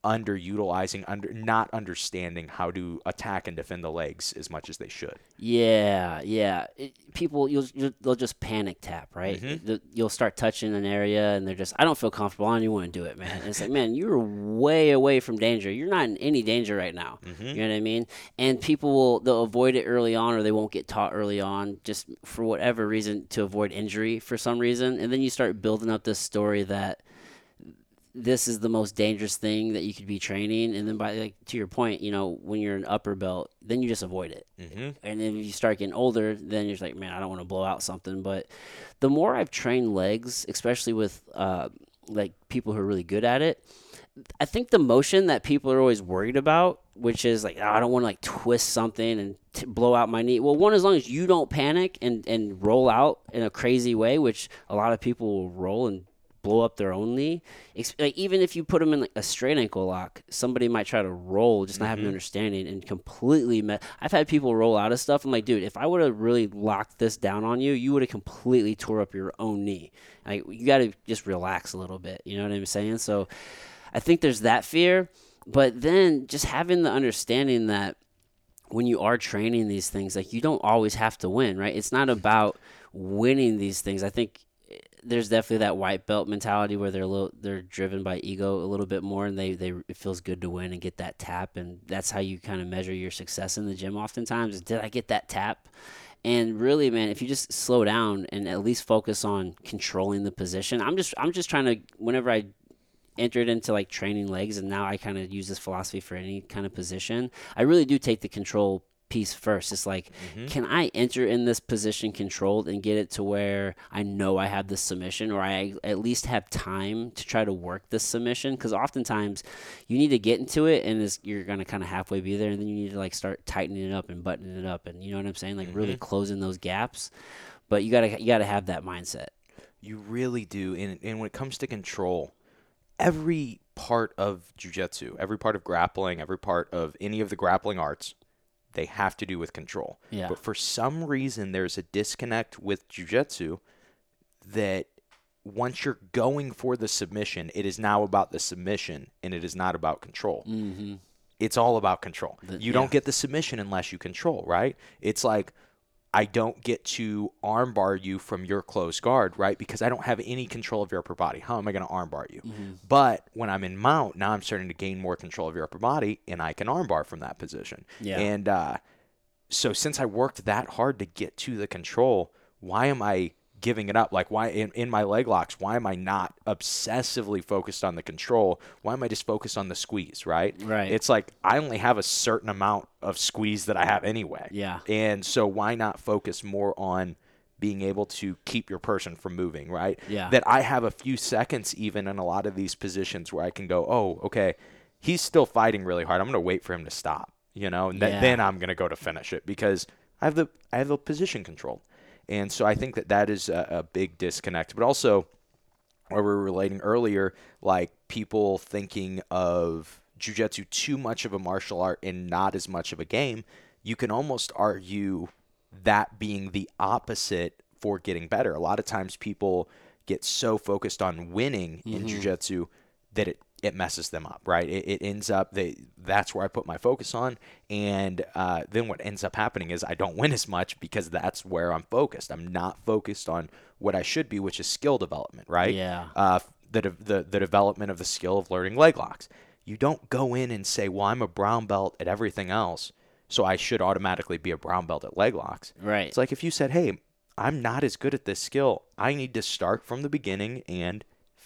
underutilizing, under not understanding how to attack and defend the legs as much as they should. Yeah, yeah. It, people, you'll, you'll they'll just panic tap, right? Mm-hmm. You'll start touching an area, and they're just, I don't feel comfortable. I don't even want to do it, man. And it's like, man, you're way away from danger. You're not in any danger right now. Mm-hmm. You know what I mean? And people will they'll avoid it early on, or they won't get taught early on, just for whatever reason to avoid injury for some reason. And then you start building up this story that this is the most dangerous thing that you could be training. And then by like to your point you know when you're an upper belt then you just avoid it. Mm-hmm. and then if you start getting older then you're just like man i don't want to blow out something. But the more i've trained legs especially with uh, like people who are really good at it i think the motion that people are always worried about which is like oh, i don't want to like twist something and t- blow out my knee. Well one as long as you don't panic and and roll out in a crazy way which a lot of people will roll and blow up their own knee. Like even if you put them in like a straight ankle lock, somebody might try to roll, just not having an understanding, and completely. Me- I've had people roll out of stuff. I'm like, dude, if I would have really locked this down on you, you would have completely tore up your own knee. Like you got to just relax a little bit. You know what I'm saying? So I think there's that fear, but then just having the understanding that when you are training these things, like you don't always have to win, right? It's not about winning these things. I think there's definitely that white belt mentality where they're a little they're driven by ego a little bit more and they, they it feels good to win and get that tap. And that's how you kind of measure your success in the gym oftentimes did I get that tap? And really man if you just slow down and at least focus on controlling the position I'm just I'm just trying to whenever I entered into like training legs and now I kind of use this philosophy for any kind of position I really do take the control piece first. It's like, mm-hmm. can I enter in this position controlled and get it to where I know I have the submission or I at least have time to try to work this submission? Because oftentimes you need to get into it and you're going to kind of halfway be there and then you need to like start tightening it up and buttoning it up. And you know what I'm saying? Like mm-hmm. really closing those gaps. But you got to, you got to have that mindset. You really do. And, and when it comes to control, every part of jujitsu, every part of grappling, every part of any of the grappling arts they have to do with control. Yeah. But for some reason, there's a disconnect with jujitsu that once you're going for the submission, it is now about the submission and it is not about control. Mm-hmm. It's all about control. The, you yeah. don't get the submission unless you control, right? It's like I don't get to armbar you from your closed guard, right? Because I don't have any control of your upper body. How am I going to armbar you? Mm-hmm. But when I'm in mount, now I'm starting to gain more control of your upper body, and I can armbar from that position. Yeah. And uh, so since I worked that hard to get to the control, why am I giving it up? Like why in, in my leg locks, why am I not obsessively focused on the control? Why am I just focused on the squeeze, right? Right. It's like I only have a certain amount of squeeze that I have anyway. Yeah. And so why not focus more on being able to keep your person from moving, right? Yeah. That I have a few seconds even in a lot of these positions where I can go, "Oh, okay, he's still fighting really hard. I'm going to wait for him to stop." You know, and yeah. then I'm going to go to finish it because I have the I have the position controlled. And so I think that that is a, a big disconnect. But also, where we were relating earlier, like people thinking of jujitsu too much of a martial art and not as much of a game, you can almost argue that being the opposite for getting better. A lot of times people get so focused on winning mm-hmm. in jujitsu that it it messes them up, right? It, it ends up they that's where I put my focus on, and uh, then what ends up happening is I don't win as much because that's where I'm focused. I'm not focused on what I should be, which is skill development, right? Yeah. Uh, the, the the development of the skill of learning leg locks. You don't go in and say, "Well, I'm a brown belt at everything else, so I should automatically be a brown belt at leg locks." Right. It's like if you said, "Hey, I'm not as good at this skill. I need to start from the beginning and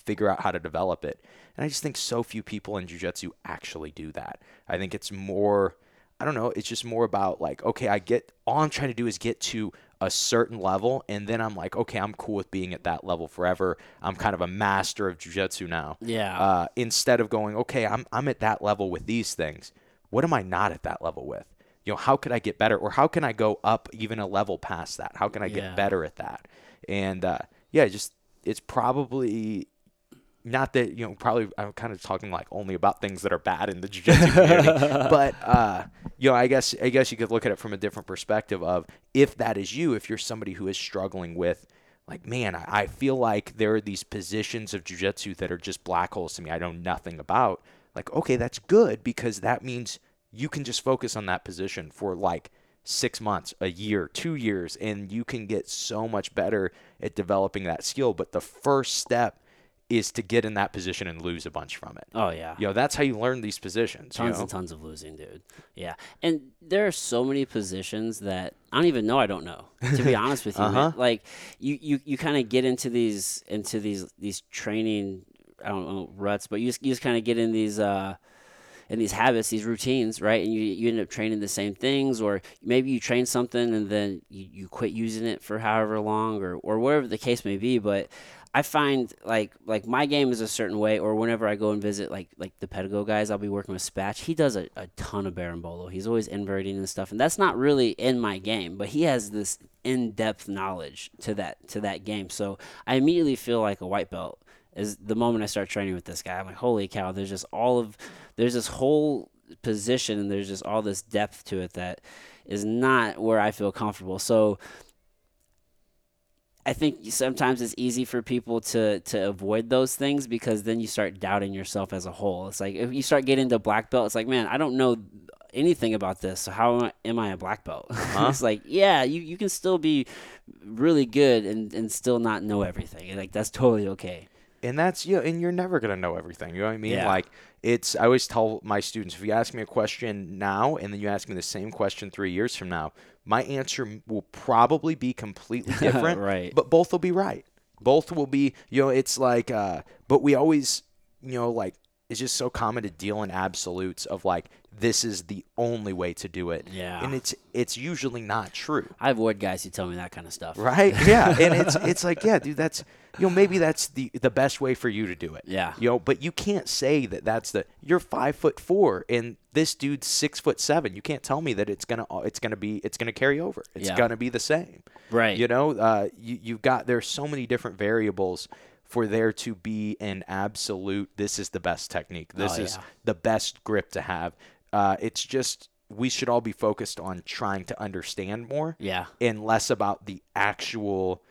figure out how to develop it." And I just think so few people in jujitsu actually do that. I think it's more, I don't know, it's just more about like, okay, I get, all I'm trying to do is get to a certain level. And then I'm like, okay, I'm cool with being at that level forever. I'm kind of a master of jujitsu now. Yeah. Uh, instead of going, okay, I'm, I'm at that level with these things. What am I not at that level with? You know, how could I get better? Or how can I go up even a level past that? How can I get yeah. better at that? And uh, yeah, just, it's probably not that you know probably i'm kind of talking like only about things that are bad in the jiu-jitsu community but uh, you know i guess i guess you could look at it from a different perspective of if that is you if you're somebody who is struggling with like man i, I feel like there are these positions of jiu-jitsu that are just black holes to me i know nothing about like okay that's good because that means you can just focus on that position for like six months, a year, two years, and you can get so much better at developing that skill. But the first step is to get in that position and lose a bunch from it. Oh yeah. You know, that's how you learn these positions. Tons you know? and tons of losing, dude. Yeah. And there are so many positions that I don't even know I don't know. To be honest with you. uh-huh. Like you you, you kinda get into these into these these training I don't know ruts, but you just you just kinda get in these uh in these habits, these routines, right? And you, you end up training the same things, or maybe you train something and then you, you quit using it for however long, or, or whatever the case may be. But I find like like my game is a certain way, or whenever I go and visit like like the Pedigo guys, I'll be working with Spatch. He does a, a ton of berimbolo. He's always inverting and stuff, and that's not really in my game, but he has this in depth knowledge to that to that game. So I immediately feel like a white belt is the moment I start training with this guy. I'm like, holy cow! There's just all of there's this whole position, and there's just all this depth to it that is not where I feel comfortable. So I think sometimes it's easy for people to to avoid those things because then you start doubting yourself as a whole. It's like if you start getting to black belt, it's like, man, I don't know anything about this. So how am I a black belt? Huh? it's like, yeah, you, you can still be really good and, and still not know everything. Like that's totally okay. And that's you know, and you're never gonna know everything. You know what I mean? Yeah. Like it's I always tell my students if you ask me a question now and then you ask me the same question three years from now, my answer will probably be completely different. Right. But both will be right. Both will be you know, it's like uh but we always you know, like it's just so common to deal in absolutes of like this is the only way to do it. Yeah. And it's it's usually not true. I avoid guys who tell me that kind of stuff. Right? Yeah. and it's it's like, yeah, dude, that's you know, maybe that's the the best way for you to do it. Yeah. You know, but you can't say that that's the you're five foot four and this dude's six foot seven. You can't tell me that it's gonna it's gonna be it's gonna carry over. It's Yeah. gonna be the same. Right. You know, uh, you you've got there's so many different variables for there to be an absolute. This is the best technique. This Oh, is yeah. the best grip to have. Uh, it's just we should all be focused on trying to understand more Yeah. and less about the actual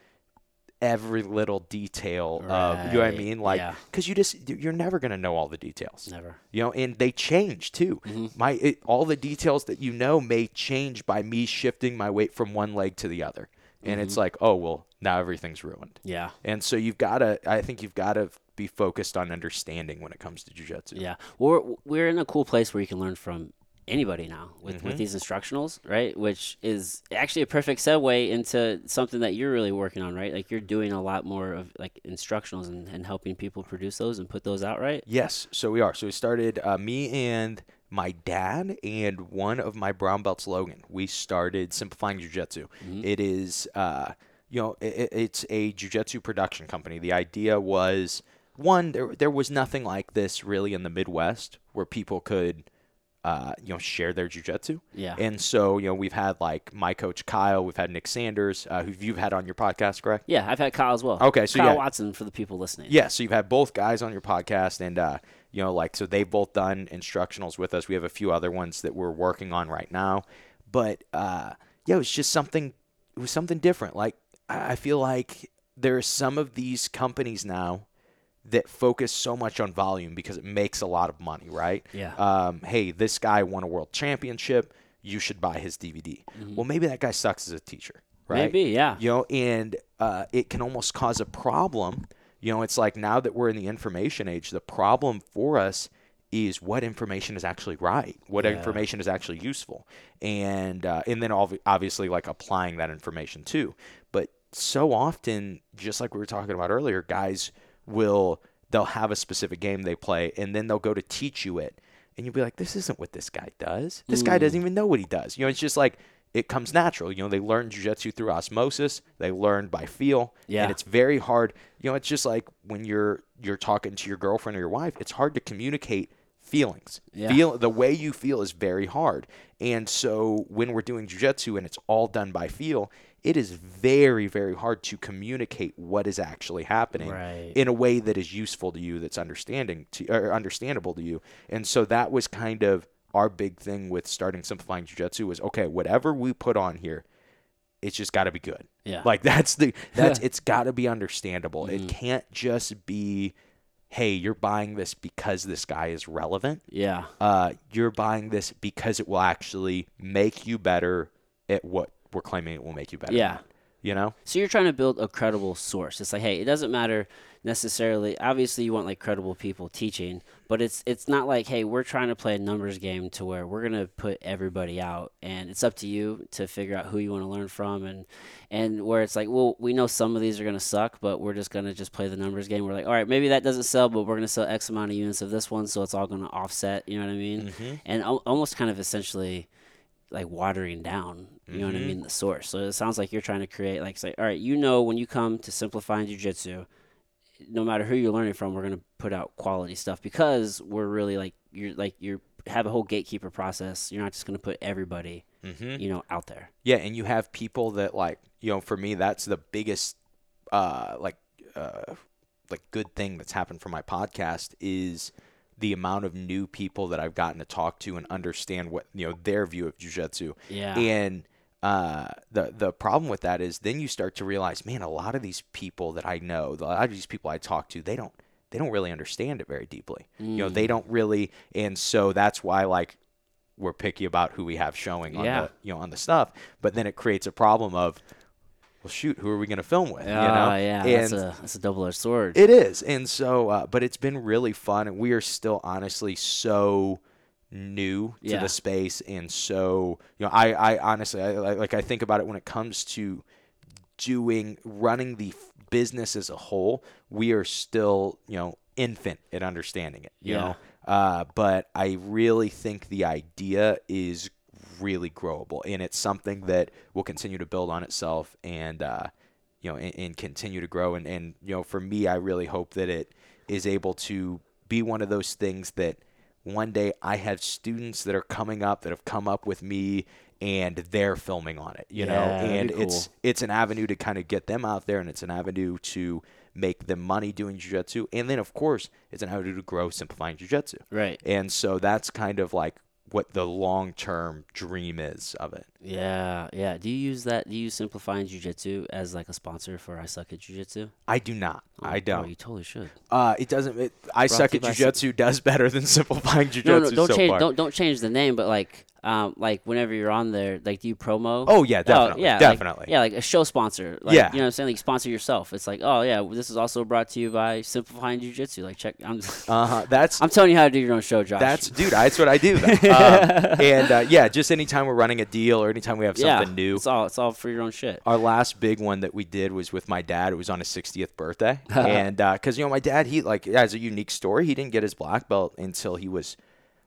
every little detail of you know what I mean like yeah. cuz you just you're never going to know all the details Never. you know and they change too Mm-hmm. my it, all the details that you know may change by me shifting my weight from one leg to the other and Mm-hmm. it's like oh well now everything's ruined Yeah. and so you've got to i think you've got to be focused on understanding when it comes to jiu-jitsu Yeah, we're we're in a cool place where you can learn from anybody now with, Mm-hmm. with these instructionals, right? Which is actually a perfect segue into something that you're really working on, right? Like you're doing a lot more of like instructionals and, and helping people produce those and put those out, right? Yes, so we are. So we started uh, me and my dad and one of my brown belts, Logan. We started simplifying jujitsu. It is, uh, you know, it, it's a jujitsu production company. The idea was one, there there was nothing like this really in the Midwest where people could. Uh, you know, share their jujitsu. Yeah. And so, you know, we've had like my coach Kyle, we've had Nick Sanders, uh, who you've had on your podcast, correct? Yeah, I've had Kyle as well. Okay, so Kyle yeah. Watson for the people listening. Yeah, so you've had both guys on your podcast, and uh, you know, like so they've both done instructionals with us. We have a few other ones that we're working on right now, but uh, yeah, it was just something. It was something different. Like I I feel like there are some of these companies now that focus so much on volume because it makes a lot of money, right? Yeah. Um, hey, this guy won a world championship. You should buy his DVD. Well, maybe that guy sucks as a teacher, right? Mm-hmm. Maybe, yeah. You know, and uh, it can almost cause a problem. You know, it's like now that we're in the information age, the problem for us is what information is actually right, what Yeah. information is actually useful, and uh, and then obvi- obviously like applying that information too. But so often, just like we were talking about earlier, guys will they'll have a specific game they play, and then they'll go to teach you it, and you'll be like, this isn't what this guy does. This guy doesn't mm. even know what he does. You know, it's just like it comes natural. You know, they learn jujitsu through osmosis. They learn by feel. Yeah. And it's very hard. You know, it's just like when you're you're talking to your girlfriend or your wife, it's hard to communicate feelings. Yeah. Feel the way you feel is very hard. And so when we're doing jujitsu and it's all done by feel, it is very, very hard to communicate what is actually happening Right. in a way that is useful to you, that's understanding to or understandable to you. And so that was kind of our big thing with starting simplifying jujitsu was okay, whatever we put on here, it's just got to be good. Yeah. Like that's the that's it's got to be understandable. Mm-hmm. It can't just be, hey, you're buying this because this guy is relevant. Yeah. Uh, you're buying this because it will actually make you better at what we're claiming it will make you better. Yeah. You know. So you're trying to build a credible source. It's like, hey, it doesn't matter necessarily. Obviously, you want like credible people teaching, but it's it's not like, hey, we're trying to play a numbers game to where we're gonna put everybody out, and it's up to you to figure out who you want to learn from, and and where it's like, well, we know some of these are gonna suck, but we're just gonna just play the numbers game. We're like, all right, maybe that doesn't sell, but we're gonna sell X amount of units of this one, so it's all gonna offset. You know what I mean? Mm-hmm. And al- almost kind of essentially like watering down, you know what I mean, the source. So it sounds like you're trying to create like say, all right, you know when you come to simplifying jujitsu, no matter who you're learning from, we're gonna put out quality stuff because we're really like you're like you're have a whole gatekeeper process. You're not just gonna put everybody, Mm-hmm. you know, out there. Yeah, and you have people that like you know, for me, that's the biggest uh like uh like good thing that's happened for my podcast is the amount of new people that I've gotten to talk to and understand what you know their view of jujitsu. Yeah. And uh, the the problem with that is then you start to realize, man, a lot of these people that I know, a lot of these people I talk to, they don't they don't really understand it very deeply. You know, Mm. they don't really, and so that's why like we're picky about who we have showing on Yeah. the you know on the stuff. But then it creates a problem of, well, shoot, who are we going to film with? Yeah, you know? yeah, and that's a that's a double edged sword. it is, and so, uh, but it's been really fun, and we are still honestly so new to Yeah. the space, and so you know, I, I honestly, I, like, I think about it when it comes to doing running the f- business as a whole. We are still, you know, infant at understanding it. You Yeah. know, uh, but I really think the idea is really growable, and it's something that will continue to build on itself, and uh, you know, and, and continue to grow. And, and you know, for me, I really hope that it is able to be one of those things that one day I have students that are coming up that have come up with me and they're filming on it, you know, Yeah, that'd and be it's it's an avenue to kind of get them out there and it's an avenue to make them money doing jiu-jitsu. And then of course it's an avenue to grow simplifying jiu-jitsu. Right. and so that's kind of like what the long-term dream is of it Yeah, yeah. Do you use that? Do you use Simplifying Jiu Jitsu as like a sponsor for I Suck at Jiu Jitsu? i do not i Oh, don't you totally should. uh, it doesn't it, i Brought suck at jiu-jitsu does better than simplifying jiu-jitsu No, no, don't so change. far. Don't don't change the name, but like, um, like whenever you're on there, like, do you promo? oh yeah definitely yeah, like- definitely yeah, like a show sponsor. Like, Yeah. you know what I'm saying? Like, sponsor yourself. It's like, oh yeah, this is also brought to you by Simplifying Jiu Jitsu. Like, check. I'm, uh-huh that's I'm telling you how to do your own show, Josh. That's dude. That's what I do. um, and uh, yeah, just anytime we're running a deal or anytime we have yeah. something new. It's all it's all for your own shit. Our last big one that we did was with my dad. It was on his 60th birthday, and because you know my dad, he like has a unique story. He didn't get his black belt until he was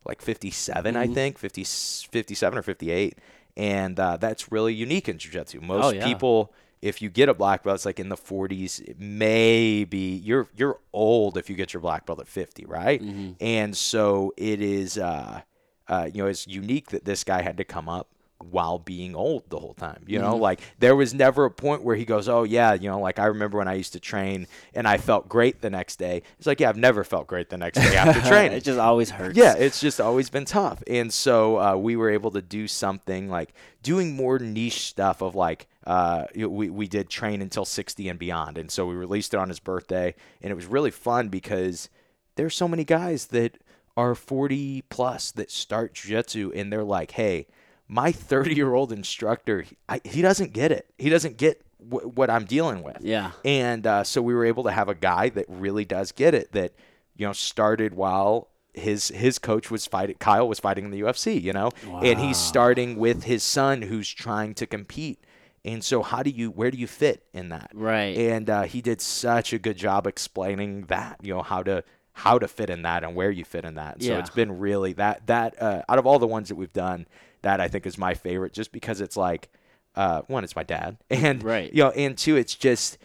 like 57, I Mhm. think, 50, 57 or 58, and uh, that's really unique in jiu-jitsu. Most Oh, yeah. people. If you get a black belt, it's like in the 40s. Maybe you're you're old if you get your black belt at 50, right? Mm-hmm. And so it is, uh, uh, you know, it's unique that this guy had to come up while being old the whole time. You know, Mhm. like there was never a point where he goes, "Oh yeah," you know, like I remember when I used to train and I felt great the next day. It's like, yeah, I've never felt great the next day after training. it just always hurts. Yeah, it's just always been tough. And so uh, we were able to do something like doing more niche stuff of like, uh, we, we did train until 60 and beyond. And so we released it on his birthday. And it was really fun because there's so many guys that are 40 plus that start jiu-jitsu and they're like, hey, my 30 year old instructor, I, he doesn't get it. He doesn't get w- what I'm dealing with. Yeah. And uh, so we were able to have a guy that really does get it. That you know started while his his coach was fighting. Kyle was fighting in the UFC. You know, wow. and he's starting with his son who's trying to compete. And so, how do you where do you fit in that? Right. And uh, he did such a good job explaining that. You know how to how to fit in that and where you fit in that. Yeah. So it's been really that that uh, out of all the ones that we've done, that I think is my favorite, just because it's like. Uh, one, it's my dad, and Right. you know, and two, it's just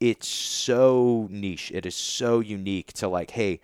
it's so niche. It is so unique to like, hey,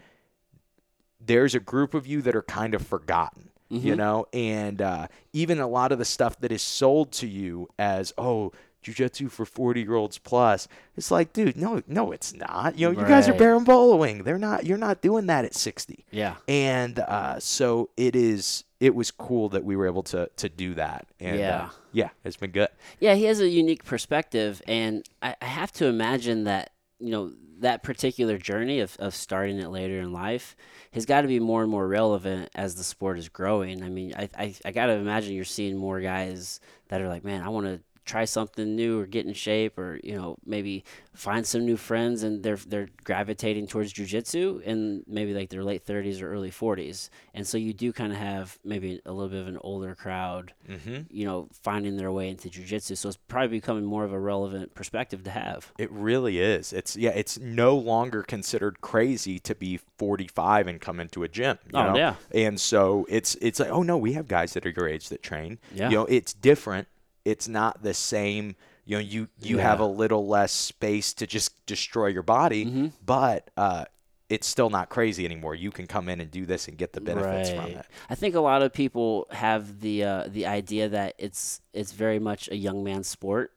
there's a group of you that are kind of forgotten, you Mhm. know, and uh, even a lot of the stuff that is sold to you as, oh, jujitsu for 40 year olds plus. It's like, dude, no, no, it's not. You know, you guys are Right. berimboloing. They're not, you're not doing that at 60. yeah. And uh, so it is, it was cool that we were able to, to do that. And Yeah. uh, yeah, it's been good. Yeah, he has a unique perspective, and I, I have to imagine that you know that particular journey of, of starting it later in life has got to be more and more relevant as the sport is growing. I mean, I I, I got to imagine you're seeing more guys that are like, man, I want to try something new or get in shape or you know maybe find some new friends and they're they're gravitating towards jujitsu in maybe like their late 30s or early 40s and so you do kind of have maybe a little bit of an older crowd Mm-hmm. you know, finding their way into jujitsu. So it's probably becoming more of a relevant perspective to have. It really is. It's yeah. It's no longer considered crazy to be 45 and come into a gym. You Oh, know? yeah. And so it's it's like oh no, we have guys that are your age that train. Yeah. You know, it's different. It's not the same. You know, you you have a little less space to just destroy your body, Mhm. but uh, it's still not crazy anymore. You can come in and do this and get the benefits from it. I think a lot of people have the uh, the idea that it's it's very much a young man's sport.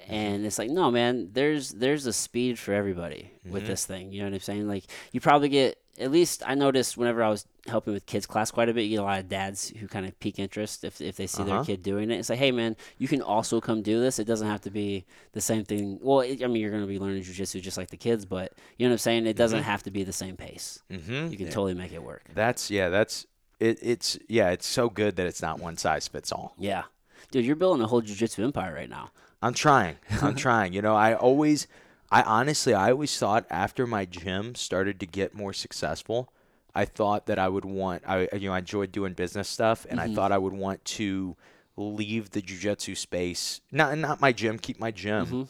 Mm-hmm. And it's like, no, man. There's there's a speed for everybody with Mm-hmm. this thing. You know what I'm saying? Like, you probably get at least I noticed whenever I was helping with kids class quite a bit. You get a lot of dads who kind of pique interest if if they see their Uh-huh. kid doing it. It's like, hey, man, you can also come do this. It doesn't have to be the same thing. Well, it, I mean, you're going to be learning jujitsu just like the kids, but you know what I'm saying. It doesn't have to be the same pace. Mm-hmm. You can totally make it work. That's yeah. That's it, it's yeah, it's so good that it's not one size fits all. Yeah. Dude, you're building a whole jiu-jitsu empire right now. I'm trying. I'm trying. You know, I always, I honestly, I always thought after my gym started to get more successful, I thought that I would want, I you know, I enjoyed doing business stuff, and Mm-hmm. I thought I would want to leave the jujitsu space, not not my gym, keep my gym, Mm-hmm.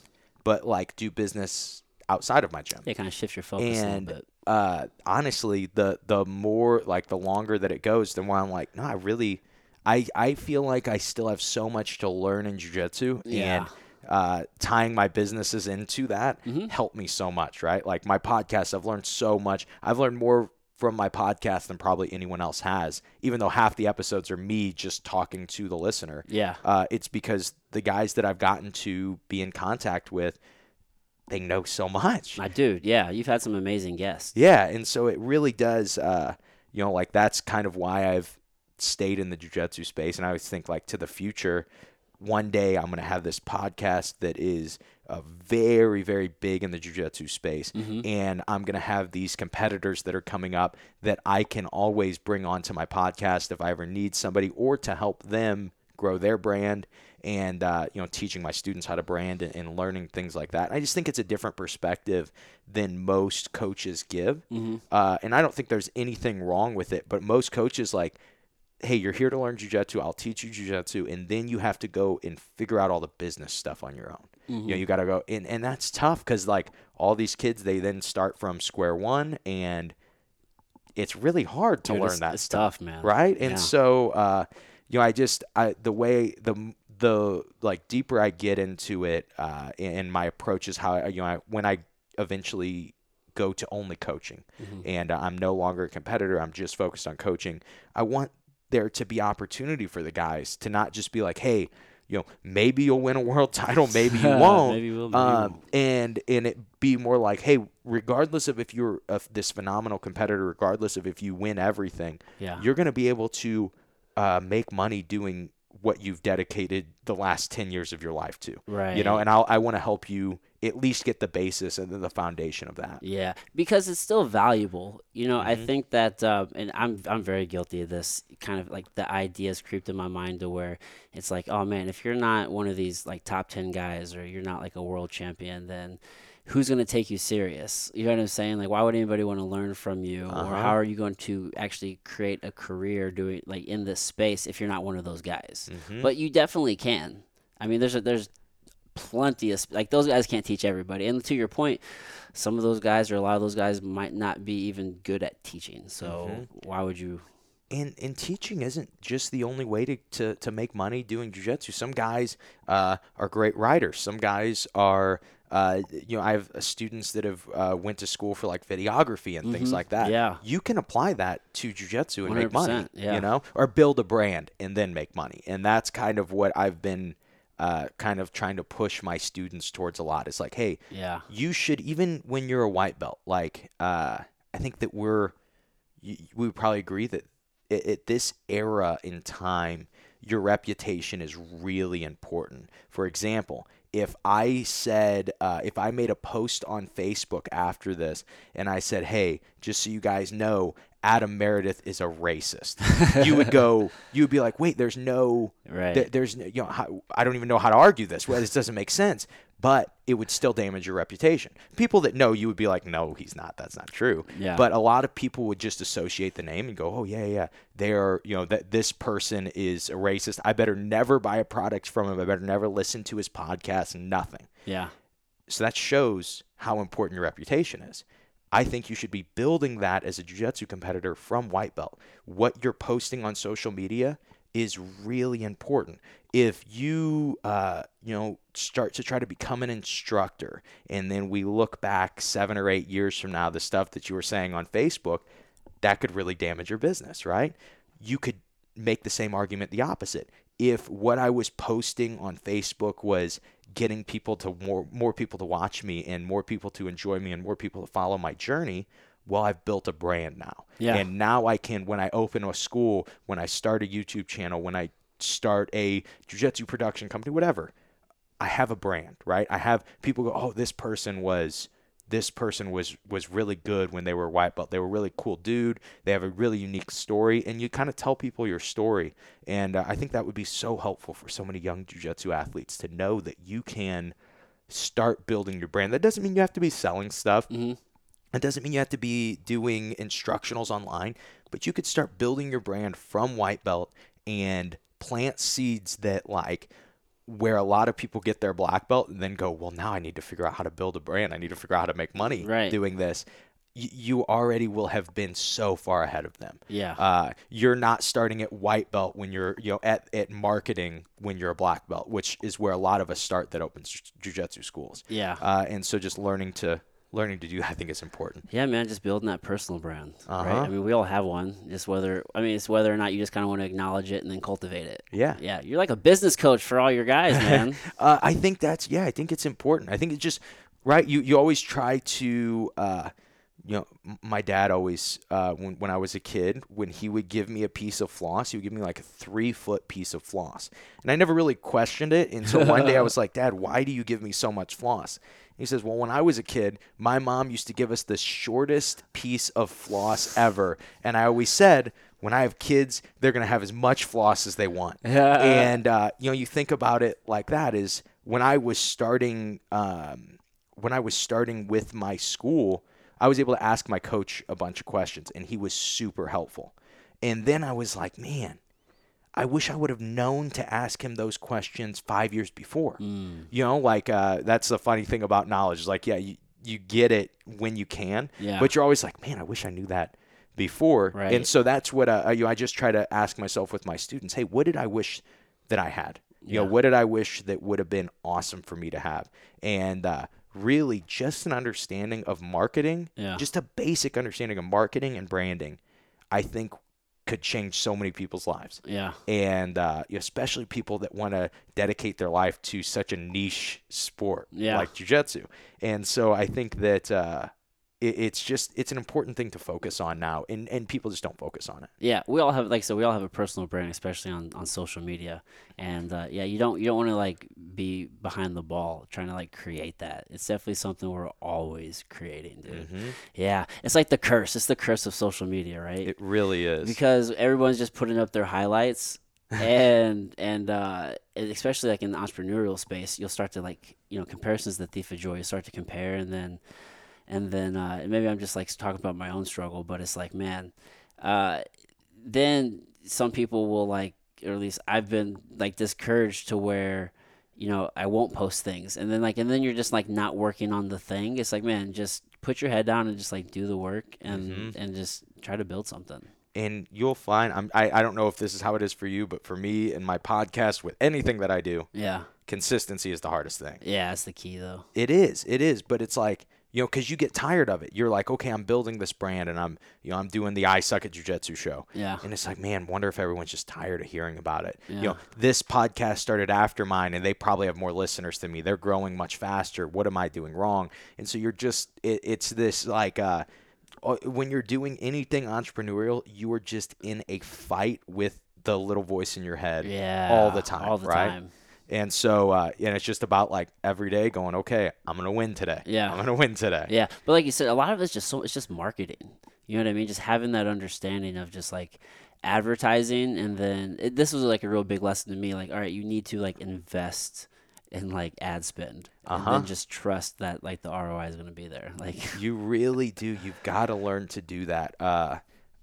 but like do business outside of my gym. Yeah, kind of shift your focus and uh, honestly, the the more like the longer that it goes, the more I'm like, no, I really, I I feel like I still have so much to learn in jujitsu, Yeah. and uh, tying my businesses into that Mm-hmm. helped me so much. Right, like my podcast, I've learned so much. I've learned more from my podcast than probably anyone else has. Even though half the episodes are me just talking to the listener. Yeah. Uh, it's because the guys that I've gotten to be in contact with, they know so much. My dude, yeah, you've had some amazing guests. Yeah, and so it really does. Uh, you know, like that's kind of why I've stayed in the jujitsu space, and I always think like to the future. One day I'm going to have this podcast that is uh, very, very big in the jujitsu space, and I'm going to have these competitors that are coming up that I can always bring onto my podcast if I ever need somebody or to help them grow their brand and uh, you know teaching my students how to brand and, and learning things like that. I just think it's a different perspective than most coaches give, uh, and I don't think there's anything wrong with it. But most coaches like, hey, you're here to learn jujitsu. I'll teach you jujitsu, and then you have to go and figure out all the business stuff on your own. You know, you got to go, and and that's tough because like all these kids, they then start from square one, and it's really hard to Dude, learn it's- that it's stuff, tough, man. right? And Yeah. so, uh, you know, I just I the way the the like deeper I get into it, uh, and my approach is how you know I, when I eventually go to only coaching, Mm-hmm. and uh, I'm no longer a competitor. I'm just focused on coaching. I want there to be opportunity for the guys to not just be like, hey. You know, maybe you'll win a world title, maybe you won't. Maybe will, um, and and it be more like, hey, regardless of if you're a, this phenomenal competitor, regardless of if you win everything, Yeah. you're going to be able to uh, make money doing what you've dedicated the last 10 years of your life to. Right. You know, and I'll, I want to help you at least get the basis and then the foundation of that. Yeah, because it's still valuable. You know, I Mm-hmm. think that, uh, and I'm I'm very guilty of this. Kind of like the ideas creeped in my mind to where it's like, oh man, if you're not one of these like top ten guys, or you're not like a world champion, then who's gonna take you serious? You know what I'm saying? Like, why would anybody want to learn from you, or Uh-huh. how are you going to actually create a career doing like in this space if you're not one of those guys? Mm-hmm. But you definitely can. I mean, there's a, there's plenty of like those guys can't teach everybody. And to your point, some of those guys or a lot of those guys might not be even good at teaching. So Mm-hmm. why would you? and and teaching isn't just the only way to, to, to make money doing jujitsu. Some guys uh, are great writers. Some guys are uh, you know I have uh, students that have uh, went to school for like videography and things like that. Mm-hmm. Yeah. you can apply that to jujitsu and make money. yeah. You know, or build a brand and then make money. And that's kind of what I've been. Uh, kind of trying to push my students towards a lot. It's like, hey, Yeah. you should even when you're a white belt like uh, i think that we're we would probably agree that at, at this era in time your reputation is really important for example if i said uh, if i made a post on facebook after this and i said hey just so you guys know adam meredith is a racist you would go you would be like wait there's no Right. there- there's no, you know how, I don't even know how to argue this. Well, this doesn't make sense, but it would still damage your reputation. People that know you would be like, no, he's not. That's not true. Yeah. But a lot of people would just associate the name and go, oh yeah, yeah, they are. You know that this person is a racist. I better never buy a product from him. I better never listen to his podcast. Nothing. Yeah. So that shows how important your reputation is. I think you should be building that as a jiu-jitsu competitor from white belt. What you're posting on social media is really important. If you, uh, you know, start to try to become an instructor, and then we look back seven or eight years from now, the stuff that you were saying on Facebook, that could really damage your business, right? You could make the same argument the opposite. If what I was posting on Facebook was getting people to more more people to watch me and more people to enjoy me and more people to follow my journey, well, I've built a brand now. Yeah. And now I can when I open a school, when I start a YouTube channel, when I start a jiu-jitsu production company, whatever, I have a brand, right? I have people go, "Oh, this person was this person was was really good when they were white belt. They were a really cool dude. They have a really unique story, and you kind of tell people your story. And uh, I think that would be so helpful for so many young jujitsu athletes to know that you can start building your brand. That doesn't mean you have to be selling stuff. Mm-hmm. It doesn't mean you have to be doing instructionals online, but you could start building your brand from white belt and plant seeds that like where a lot of people get their black belt and then go, well, now I need to figure out how to build a brand. I need to figure out how to make money Right. doing this. Y- you already will have been so far ahead of them. Yeah. Uh, you're not starting at white belt when you're, you know, at, at marketing when you're a black belt, which is where a lot of us start that opens ju- jujitsu schools. yeah. Uh, and so just learning to learning to do I think is important. Yeah, man, just building that personal brand, right? Uh-huh. I mean, we all have one. Just whether I mean, it's whether or not you just kind of want to acknowledge it and then cultivate it. Yeah. Yeah, you're like a business coach for all your guys, man. Uh, I think that's yeah. I think it's important. I think it's just right. You you always try to. Uh, you know, my dad always uh, when when I was a kid, when he would give me a piece of floss, he would give me like a three foot piece of floss, and I never really questioned it until one day I was like, Dad, why do you give me so much floss? He says, Well, when I was a kid, my mom used to give us the shortest piece of floss ever, and I always said. When I have kids, they're gonna have as much floss as they want. and uh, you know, you think about it like that is when I was starting, um, when I was starting with my school, I was able to ask my coach a bunch of questions, and he was super helpful. And then I was like, man, I wish I would have known to ask him those questions five years before. Mm. You know, like uh, that's the funny thing about knowledge. Is like, yeah, you you get it when you can, Yeah. but you're always like, man, I wish I knew that before. Right. And so that's what uh, you know, I just try to ask myself with my students, hey, what did I wish that I had? You know, what did I wish that would have been awesome for me to have? And uh, really, just an understanding of marketing, Yeah. just a basic understanding of marketing and branding, I think could change so many people's lives Yeah. and uh, especially people that want to dedicate their life to such a niche sport Yeah. like jujitsu. And so I think that uh, it, it's just it's an important thing to focus on now, and and people just don't focus on it. Yeah, we all have like so we all have a personal brand, especially on, on social media, and uh, yeah, you don't you don't want to like be behind the ball trying to like create that. It's definitely something we're always creating, dude. Yeah, it's like the curse. It's the curse of social media, right? It really is. because everyone's just putting up their highlights and and uh especially like in the entrepreneurial space you'll start to like you know comparisons the thief of joy you start to compare and then and then uh maybe i'm just like talking about my own struggle but it's like man uh then some people will like or at least i've been like discouraged to where you know i won't post things and then like and then you're just like not working on the thing it's like man just put your head down and just like do the work and and just try to build something and you'll find I'm, I I don't know if this is how it is for you, but for me and my podcast with anything that I do, yeah consistency is the hardest thing. Yeah, that's the key though. It is. It is. But it's like, you know, because you get tired of it. You're like, okay, I'm building this brand and I'm, you know, I'm doing the I Suck at Jiu Jitsu show. Yeah. And it's like, man, wonder if everyone's just tired of hearing about it. Yeah. You know, this podcast started after mine and they probably have more listeners than me. They're growing much faster. What am I doing wrong? And so you're just, it, it's this like, uh, uh, when you're doing anything entrepreneurial, you are just in a fight with the little voice in your head Yeah. all the time. All the right? time. And so, uh, and it's just about like every day going, okay, I'm gonna win today. Yeah. I'm gonna win today. Yeah, but like you said, a lot of it's just so it's just marketing. You know what I mean? Just having that understanding of just like advertising, and then it, this was like a real big lesson to me. Like, all right, you need to like invest in like ad spend, and Uh-huh. then just trust that like the ROI is to be there. Like, You really do. You've got to learn to do that. Uh,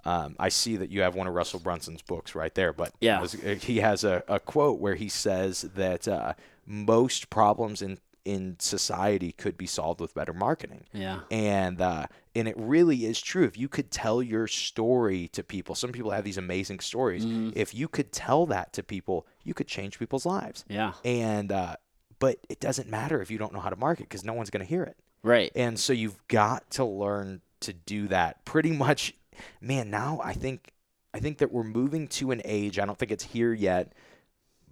um, I see that you have one of Russell Brunson's books right there, but Yeah. was- uh, he has a, a quote where he says that uh, most problems in in society could be solved with better marketing. yeah, and uh, and it really is true. If you could tell your story to people, some people have these amazing stories. Mm-hmm. If you could tell that to people, you could change people's lives. yeah, And uh, but it doesn't matter if you don't know how to market because no one's going to hear it. right. And so you've got to learn to do that. Pretty much, man. Now I think I think that we're moving to an age. I don't think it's here yet,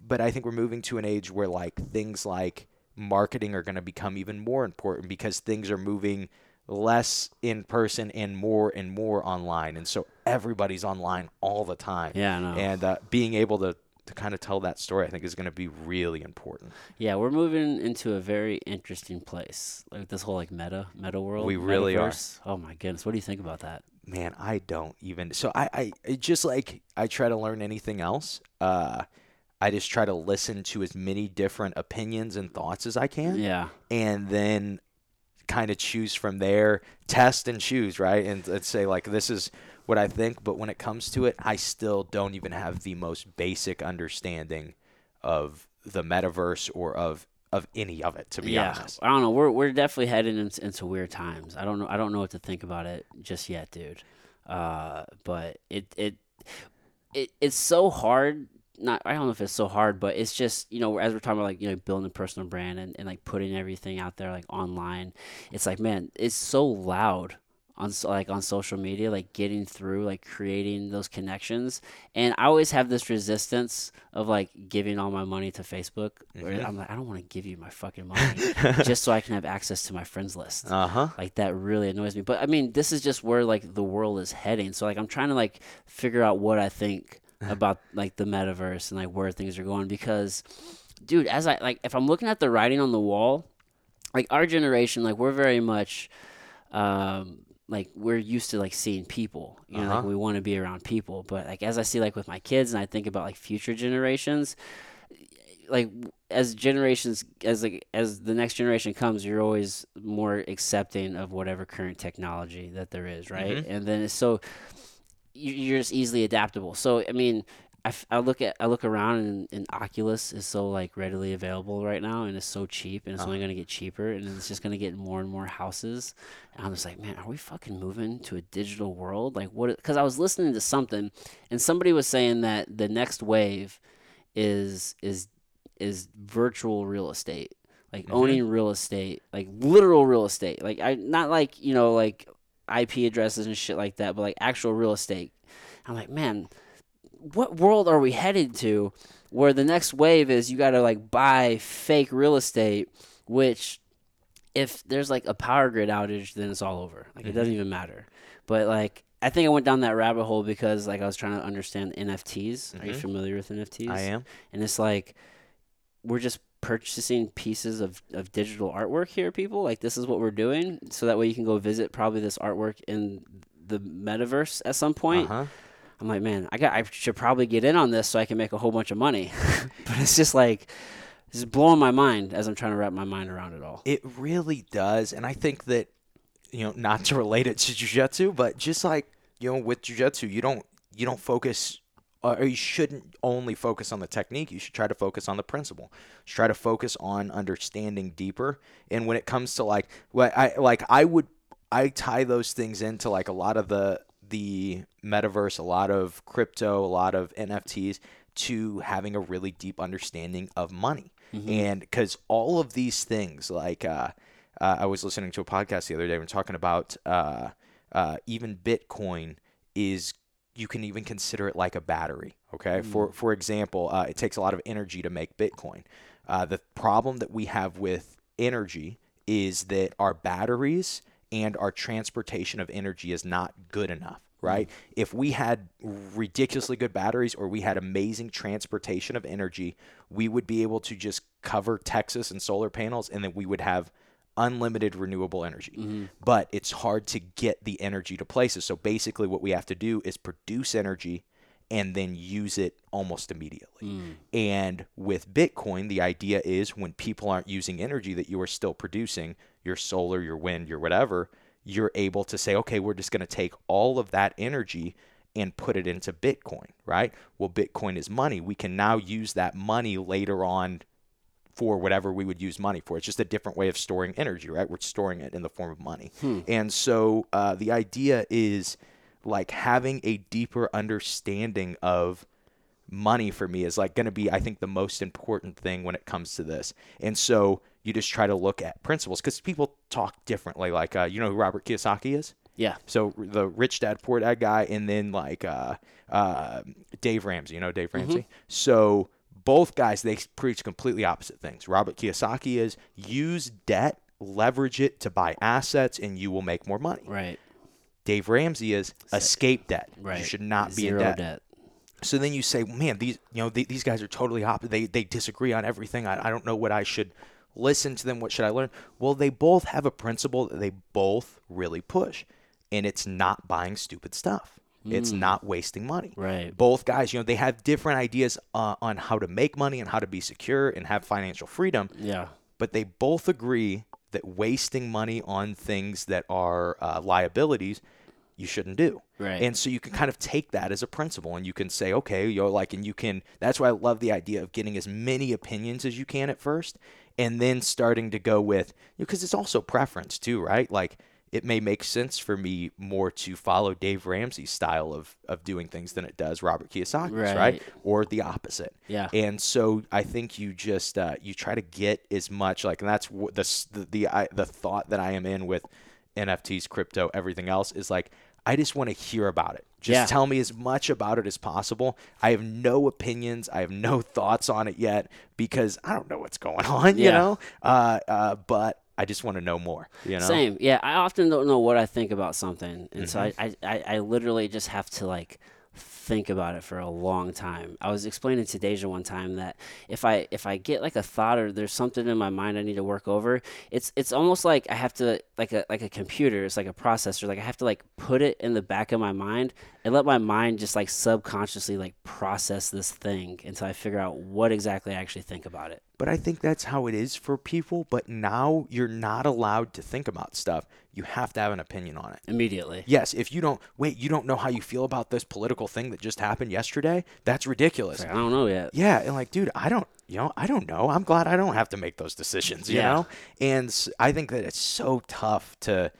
but I think we're moving to an age where like things like marketing are going to become even more important because things are moving less in person and more and more online. And so everybody's online all the time. Yeah. And uh, being able to to kind of tell that story, I think is going to be really important. Yeah, we're moving into a very interesting place. Like this whole like meta meta world. We really are. Oh my goodness, what do you think about that? Man, I don't even. So I, I it just like I try to learn anything else. Uh, I just try to listen to as many different opinions and thoughts as I can, Yeah. and then kind of choose from there, test and choose, right? And let's say like this is what I think, but when it comes to it, I still don't even have the most basic understanding of the metaverse or of of any of it. To be yeah. honest, I don't know. We're we're definitely heading into, into weird times. I don't know. I don't know what to think about it just yet, dude. Uh, but it it it it's so hard. Not I don't know if it's so hard, but it's just you know as we're talking about like you know building a personal brand and, and like putting everything out there like online. It's like man, it's so loud on like on social media, like getting through, like creating those connections. And I always have this resistance of like giving all my money to Facebook. Where Mhm. I'm like, I don't want to give you my fucking money just so I can have access to my friends list. uh huh. Like that really annoys me. But I mean, this is just where like the world is heading. So like I'm trying to like figure out what I think about like the metaverse and like where things are going because dude, as I like if I'm looking at the writing on the wall, like our generation, like we're very much um like we're used to like seeing people you know like Uh-huh. we want to be around people but like as i see like with my kids and i think about like future generations like as generations as like as the next generation comes you're always more accepting of whatever current technology that there is right Mhm. and then it's so you're just easily adaptable so i mean I, f- I look at I look around and, and Oculus is so like readily available right now and it's so cheap and it's Uh-huh. only gonna get cheaper and it's just gonna get more and more houses and I'm just like man are we fucking moving to a digital world like what because I was listening to something and somebody was saying that the next wave is is is virtual real estate like Mhm. owning real estate like literal real estate like I not like you know like IP addresses and shit like that but like actual real estate I'm like man what world are we headed to where the next wave is you got to like buy fake real estate which if there's like a power grid outage then it's all over like it Mhm. doesn't even matter but like i think i went down that rabbit hole because like i was trying to understand nfts are you Mhm. familiar with nfts I am. and it's like we're just purchasing pieces of, of digital artwork here people like this is what we're doing so that way you can go visit probably this artwork in the metaverse at some point Uh-huh. I'm like, man, I got I should probably get in on this so I can make a whole bunch of money. but it's just like it's just blowing my mind as I'm trying to wrap my mind around it all. It really does, and I think that you know, not to relate it to jujitsu, but just like you know, with jujitsu, you don't you don't focus, or you shouldn't only focus on the technique. You should try to focus on the principle. Try to focus on understanding deeper. And when it comes to like, what I like, I would I tie those things into like a lot of the the metaverse, a lot of crypto, a lot of NFTs to having a really deep understanding of money. And because all of these things, like uh, uh, I was listening to a podcast the other day and talking about uh, uh, even Bitcoin is you can even consider it like a battery. Okay, for for example, uh, it takes a lot of energy to make Bitcoin. Uh, the problem that we have with energy is that our batteries and our transportation of energy is not good enough, right? If we had ridiculously good batteries or we had amazing transportation of energy, we would be able to just cover Texas and solar panels and then we would have unlimited renewable energy. Mm-hmm. But it's hard to get the energy to places. So basically, what we have to do is produce energy and then use it almost immediately. Mm. And with Bitcoin, the idea is when people aren't using energy that you are still producing, your solar, your wind, your whatever, you're able to say, okay, we're just going to take all of that energy and put it into Bitcoin, right? Well, Bitcoin is money. We can now use that money later on for whatever we would use money for. It's just a different way of storing energy, right? We're storing it in the form of money. And so uh, the idea is like having a deeper understanding of money for me is like going to be i think the most important thing when it comes to this and so you just try to look at principles because people talk differently like uh, you know who robert kiyosaki is Yeah. so the rich dad poor dad guy and then like uh, uh, dave ramsey you know dave ramsey so both guys they preach completely opposite things robert kiyosaki is use debt leverage it to buy assets and you will make more money Right. dave ramsey is escape debt Right. you should not be Zero in debt debt. So then you say, man, these you know th- these guys are totally opposite. They they disagree on everything. I, I don't know what I should listen to them. What should I learn? Well, they both have a principle that they both really push, and it's not buying stupid stuff. It's not wasting money. Right. Both guys, you know, they have different ideas uh, on how to make money and how to be secure and have financial freedom Yeah. but they both agree that wasting money on things that are uh, liabilities you shouldn't do. Right. And so you can kind of take that as a principle and you can say, okay, you're like, and you can, that's why I love the idea of getting as many opinions as you can at first and then starting to go with, because it's also preference too, right? Like, it may make sense for me more to follow Dave Ramsey's style of, of doing things than it does Robert Kiyosaki's, right? Right. Or the opposite. Yeah. And so I think you just uh, you try to get as much like, and that's the the the, I, the thought that I am in with NFTs, crypto, everything else is like I just want to hear about it. Just Yeah. tell me as much about it as possible. I have no opinions. I have no thoughts on it yet because I don't know what's going on. You Yeah. know, uh, uh, but I just want to know more. You know, Same. Yeah, I often don't know what I think about something, and so Mm-hmm. I, I, I, I literally just have to like think about it for a long time. I was explaining to Deja one time that if I if I get like a thought or there's something in my mind I need to work over, it's it's almost like I have to like a like a computer, it's like a processor, like I have to like put it in the back of my mind and let my mind just like subconsciously like process this thing until I figure out what exactly I actually think about it. But I think that's how it is for people. But now you're not allowed to think about stuff. You have to have an opinion on it. Immediately. Yes, if you don't wait, you don't know how you feel about this political thing that just happened yesterday. That's ridiculous. I don't know yet. Yeah, and like, dude, I don't, you know, I don't know. I'm glad I don't have to make those decisions. You Yeah. know, and I think that it's so tough to,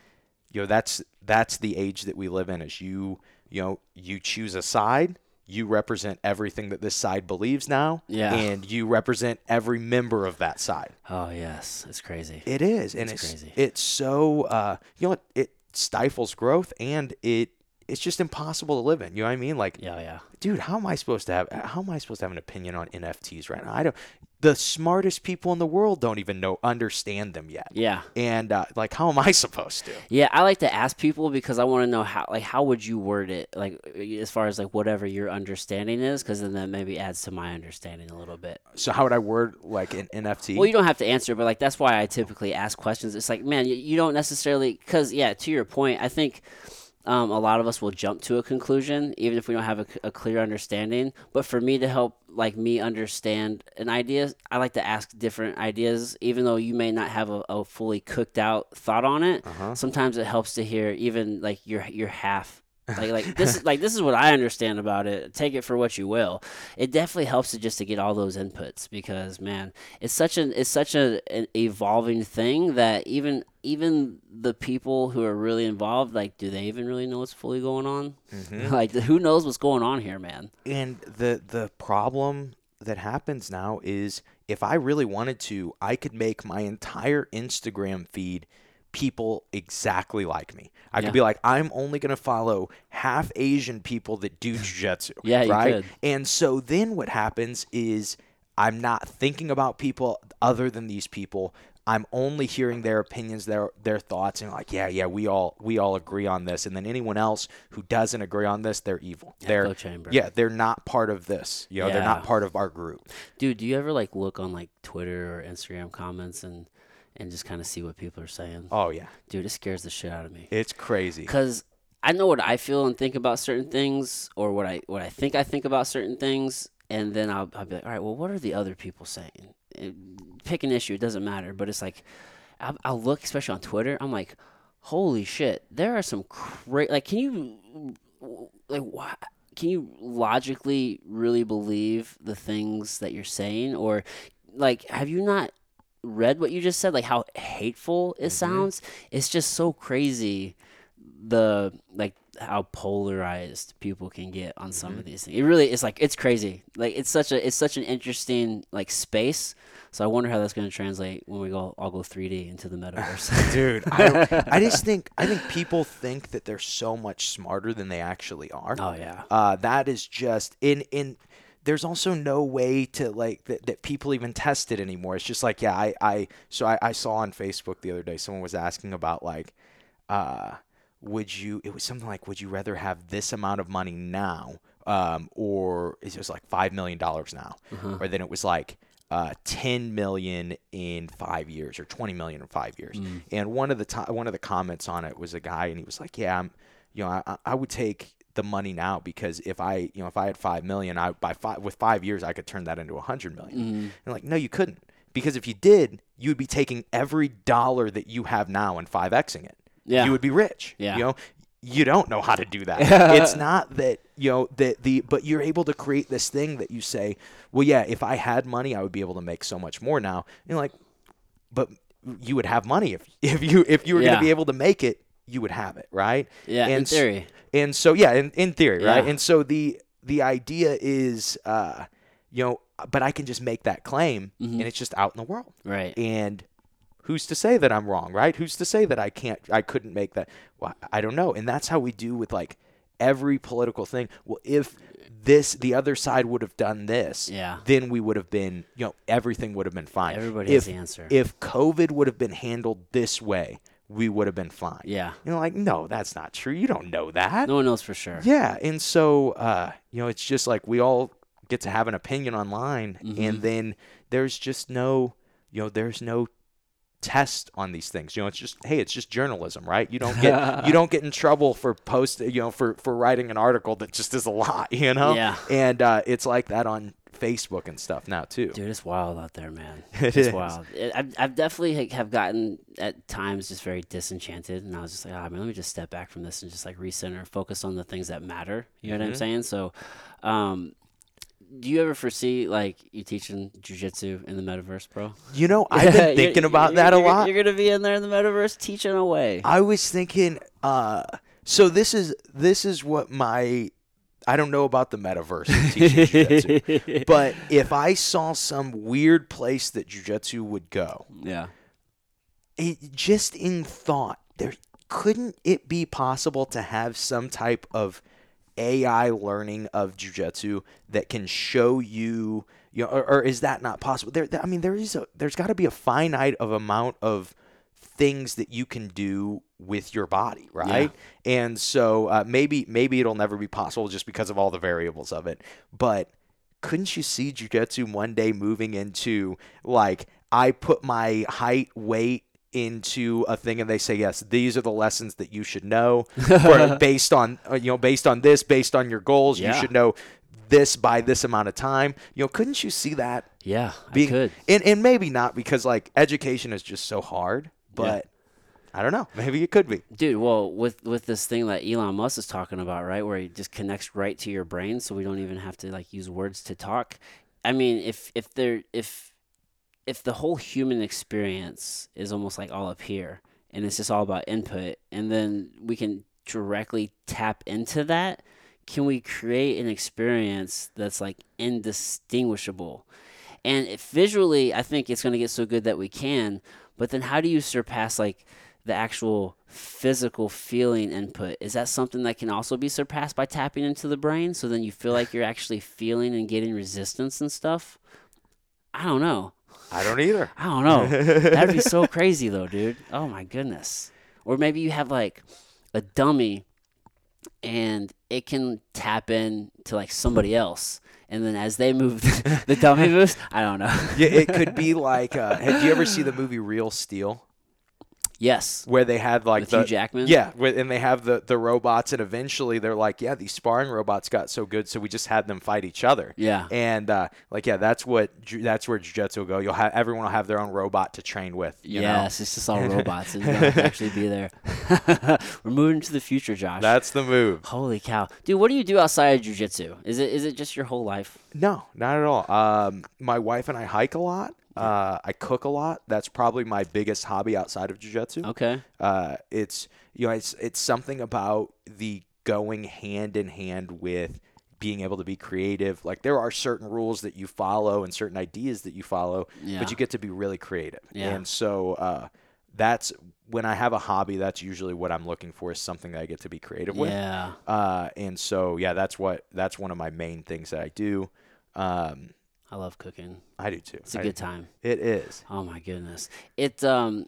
you know, that's that's the age that we live in. Is you, you know, you choose a side. You represent everything that this side believes now, Yeah. and you represent every member of that side. Oh yes, it's crazy. It is, and It's it's crazy. it's so uh, you know what it stifles growth, and it it's just impossible to live in. You know what I mean? Like, yeah, yeah. dude, how am I supposed to have how am I supposed to have an opinion on NFTs right now? I don't. The smartest people in the world don't even know understand them yet. Yeah. And uh, like, how am I supposed to? Yeah, I like to ask people because I want to know how like how would you word it like as far as like whatever your understanding is because then that maybe adds to my understanding a little bit. So how would I word like an NFT? Well, you don't have to answer, but like that's why I typically ask questions. It's like, man, you, you don't necessarily because yeah, to your point, I think um, a lot of us will jump to a conclusion even if we don't have a clear understanding. But for me to help like me understand an idea, I like to ask different ideas, even though you may not have a, a fully cooked out thought on it. Sometimes it helps to hear even like your your half like like this is like this is what I understand about it. Take it for what you will. It definitely helps to just to get all those inputs because man, it's such an it's such a, an evolving thing that even even the people who are really involved, like, do they even really know what's fully going on? Mm-hmm. like, who knows what's going on here, man? And the the problem that happens now is if I really wanted to, I could make my entire Instagram feed people exactly like me. I Yeah. could be like, I'm only gonna follow half Asian people that do jujitsu. Yeah, right? And so then what happens is I'm not thinking about people other than these people. I'm only hearing their opinions, their their thoughts, and like, yeah, yeah, we all we all agree on this. And then anyone else who doesn't agree on this, they're evil. they're Echo chamber. yeah, they're not part of this. You know, they're not part of our group. Dude, do you ever like look on like Twitter or Instagram comments and and just kind of see what people are saying? Oh yeah, Dude, it scares the shit out of me. it's crazy. because I know what I feel and think about certain things, or what I what I think I think about certain things, and then I'll, I'll be like, all right, well, what are the other people saying? Pick an issue, it doesn't matter, but it's like I'll, I'll look, especially on Twitter, I'm like, holy shit, there are some crazy. like, can you like what? Can you logically really believe the things that you're saying, or like, have you not read what you just said? Like how hateful it sounds. It's just so crazy the like how polarized people can get on some of these things. It really is like it's crazy. Like it's such a it's such an interesting like space. So I wonder how that's going to translate when we go all go 3D into the metaverse. Dude, I, I just think I think people think that they're so much smarter than they actually are. oh yeah. Uh, that is just in in. There's also no way to like that, that people even test it anymore. It's just like yeah, I I so I, I saw on Facebook the other day someone was asking about like, uh, would you? It was something like, would you rather have this amount of money now um, or is it was like five million dollars now, Uh-huh. or then it was like uh, ten million in five years or twenty million in five years. Mm. And one of the to- one of the comments on it was a guy, and he was like, "Yeah, I'm, you know, I, I would take." The money now because if I you know if I had five million I by five with five years I could turn that into a hundred million. Mm-hmm. And like no you couldn't because if you did you would be taking every dollar that you have now and five xing it. Yeah. You would be rich. Yeah. You know, you don't know how to do that. it's not that, you know, that the but you're able to create this thing that you say, well, yeah, if I had money, I would be able to make so much more now. And you're like, but you would have money if if you if you were Yeah. going to be able to make it, you would have it, right? Yeah, in and s- theory. and so yeah, in, in theory, right? And so the the idea is uh you know, but I can just make that claim Mm-hmm. and it's just out in the world. Right. And who's to say that I'm wrong, right? Who's to say that I can't I couldn't make that well, I don't know. And that's how we do with like every political thing. Well, if this the other side would have done this, Yeah. then we would have been, you know, everything would have been fine. Everybody if, has the answer. If COVID would have been handled this way, we would have been fine. Yeah. You know, like, no, that's not true. You don't know that. No one knows for sure. Yeah, and so uh, you know, it's just like we all get to have an opinion online, Mm-hmm. and then there's just no, you know, there's no test on these things. You know, it's just hey, it's just journalism, right? You don't get you don't get in trouble for post, you know, for for writing an article that just is a lot, you know. Yeah. And uh, it's like that on Facebook and stuff now too. Dude, it's wild out there, man. It it's is. wild. It, I've, I've definitely have gotten at times just very disenchanted, and I was just like, man, let me just step back from this and just like recenter, focus on the things that matter. You know what Mm-hmm. I'm saying? So, um, do you ever foresee like you teaching jujitsu in the metaverse, bro? You know, I've been You're- thinking about you're- that a you're- lot. You're gonna be in there in the metaverse teaching away. I was thinking, uh, so this is this is what my I don't know about the metaverse and teaching jujitsu, but if I saw some weird place that jujitsu would go, yeah. it, just in thought, there couldn't it be possible to have some type of AI learning of jujitsu that can show you, you know, or, or is that not possible? There, I mean, there is a, there's got to be a finite of amount of things that you can do with your body, right? And so uh, maybe maybe it'll never be possible just because of all the variables of it, but couldn't you see jujitsu one day moving into like I put my height, weight into a thing and they say yes these are the lessons that you should know or based on uh, you know based on this based on your goals Yeah. you should know this by this amount of time you know couldn't you see that Yeah, being I could. and, and maybe not because like education is just so hard but i don't know maybe it could be Dude, well, with with this thing that Elon Musk is talking about, right, where he just connects right to your brain, so we don't even have to like use words to talk. I mean, if if there if if the whole human experience is almost like all up here, and it's just all about input, and then we can directly tap into that, can we create an experience that's like indistinguishable? And visually, I think it's going to get so good that we can. But then, how do you surpass like the actual physical feeling input? Is that something that can also be surpassed by tapping into the brain? So then you feel like you're actually feeling and getting resistance and stuff. I don't know. i don't either I don't know. That'd be so crazy though, dude. Oh my goodness. Or maybe you have like a dummy and it can tap in to like somebody hmm. else. And then as they move, the dummy moves. I don't know. yeah it could be like uh, have you ever see the movie real steel Yes. where they had like With the Hugh Jackman? Yeah, and they have the the robots, and eventually they're like, yeah, these sparring robots got so good, so we just had them fight each other. Yeah. and uh, like yeah, that's what that's where jujitsu will go. You'll have everyone will have their own robot to train with. You yes, it's just all robots, and you don't to actually be there. We're moving to the future, Josh. that's the move. Holy cow, dude! What do you do outside of jujitsu? Is it is it just your whole life? No, not at all. Um, my wife and I hike a lot. Uh, I cook a lot. That's probably my biggest hobby outside of jujitsu. Okay. Uh, it's you know it's it's something about the going hand in hand with being able to be creative. Like there are certain rules that you follow and certain ideas that you follow, Yeah. but you get to be really creative. Yeah. And so uh, that's when I have a hobby. That's usually what I'm looking for is something that I get to be creative with. Yeah. Uh, and so yeah, that's what that's one of my main things that I do. Um, I love cooking. I do too. It's a I- good time. It is. Oh my goodness. It um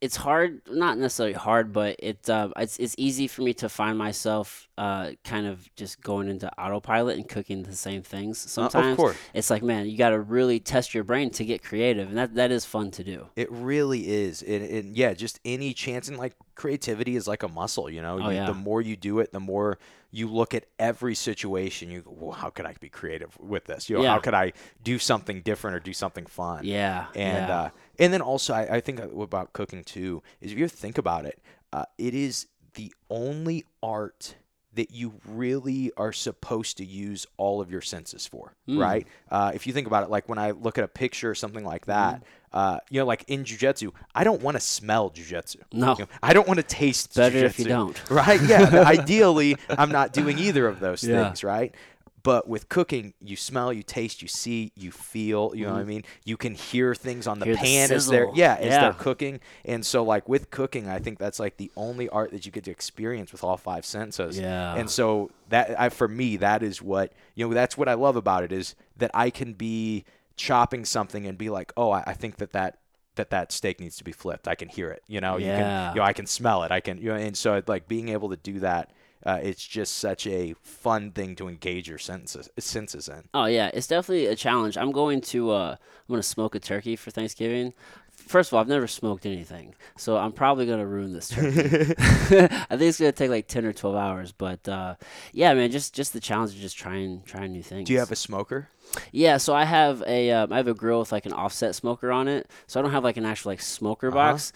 it's hard, not necessarily hard, but it uh, it's it's easy for me to find myself uh, kind of just going into autopilot and cooking the same things. Uh, Sometimes of course. it's like, man, you got to really test your brain to get creative, and that that is fun to do. It really is. And, and yeah, just any chance and like creativity is like a muscle, you know. Oh, You- yeah. The more you do it, the more you look at every situation. You go, well, how could I be creative with this? You know, Yeah. how could I do something different or do something fun? Yeah, And yeah. And then also, I, I think about cooking too is if you think about it, uh, it is the only art that you really are supposed to use all of your senses for, Hmm. right? Uh, if you think about it, like when I look at a picture or something like Hmm. that, uh, you know, like in jujitsu, I don't want to smell jujitsu. No. You know, I don't want to taste. Better if you don't. right? Yeah. ideally, I'm not doing either of those Yeah. things, right? But with cooking, you smell, you taste, you see, you feel. You know what I mean? You can hear things on the Mm-hmm. Hear the pan as they're sizzle. yeah as Yeah. they're cooking. And so like with cooking, I think that's like the only art that you get to experience with all five senses. Yeah. And so that I, for me, that is what you know. That's what I love about it is that I can be chopping something and be like, oh, I, I think that that that that steak needs to be flipped. I can hear it. You know, you Yeah. can you know I can smell it. I can you know, and so like being able to do that. Uh, it's just such a fun thing to engage your senses senses in. Oh yeah, it's definitely a challenge. I'm going to uh, I'm gonna smoke a turkey for Thanksgiving. First of all, I've never smoked anything, so I'm probably gonna ruin this turkey. I think it's gonna take like ten or twelve hours, but uh, yeah, man, just just the challenge of just trying trying new things. Do you have a smoker? Yeah, so I have a um, I have a grill with like an offset smoker on it, so I don't have like an actual like smoker Uh-huh. box.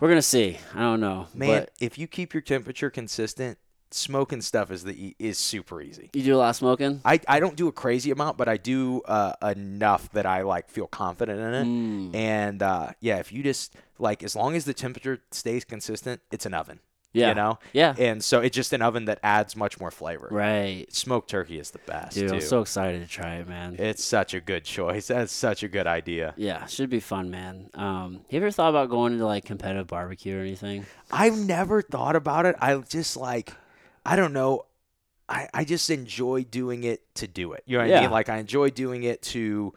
We're gonna see. I don't know, Man, but if you keep your temperature consistent, smoking stuff is the is super easy. you do a lot of smoking. I, I don't do a crazy amount, but I do uh, enough that I like feel confident in it. Mm. And uh, yeah, if you just like as long as the temperature stays consistent, it's an oven. Yeah. You know? Yeah. And so it's just an oven that adds much more flavor. Right, Smoked turkey is the best dude. too. I'm so excited to try it, man. it's such a good choice. That's such a good idea. Yeah, should be fun, man. Um, have you ever thought about going into like competitive barbecue or anything? I've never thought about it. I just like, I don't know. I, I just enjoy doing it to do it. You know what I mean? Like I enjoy doing it to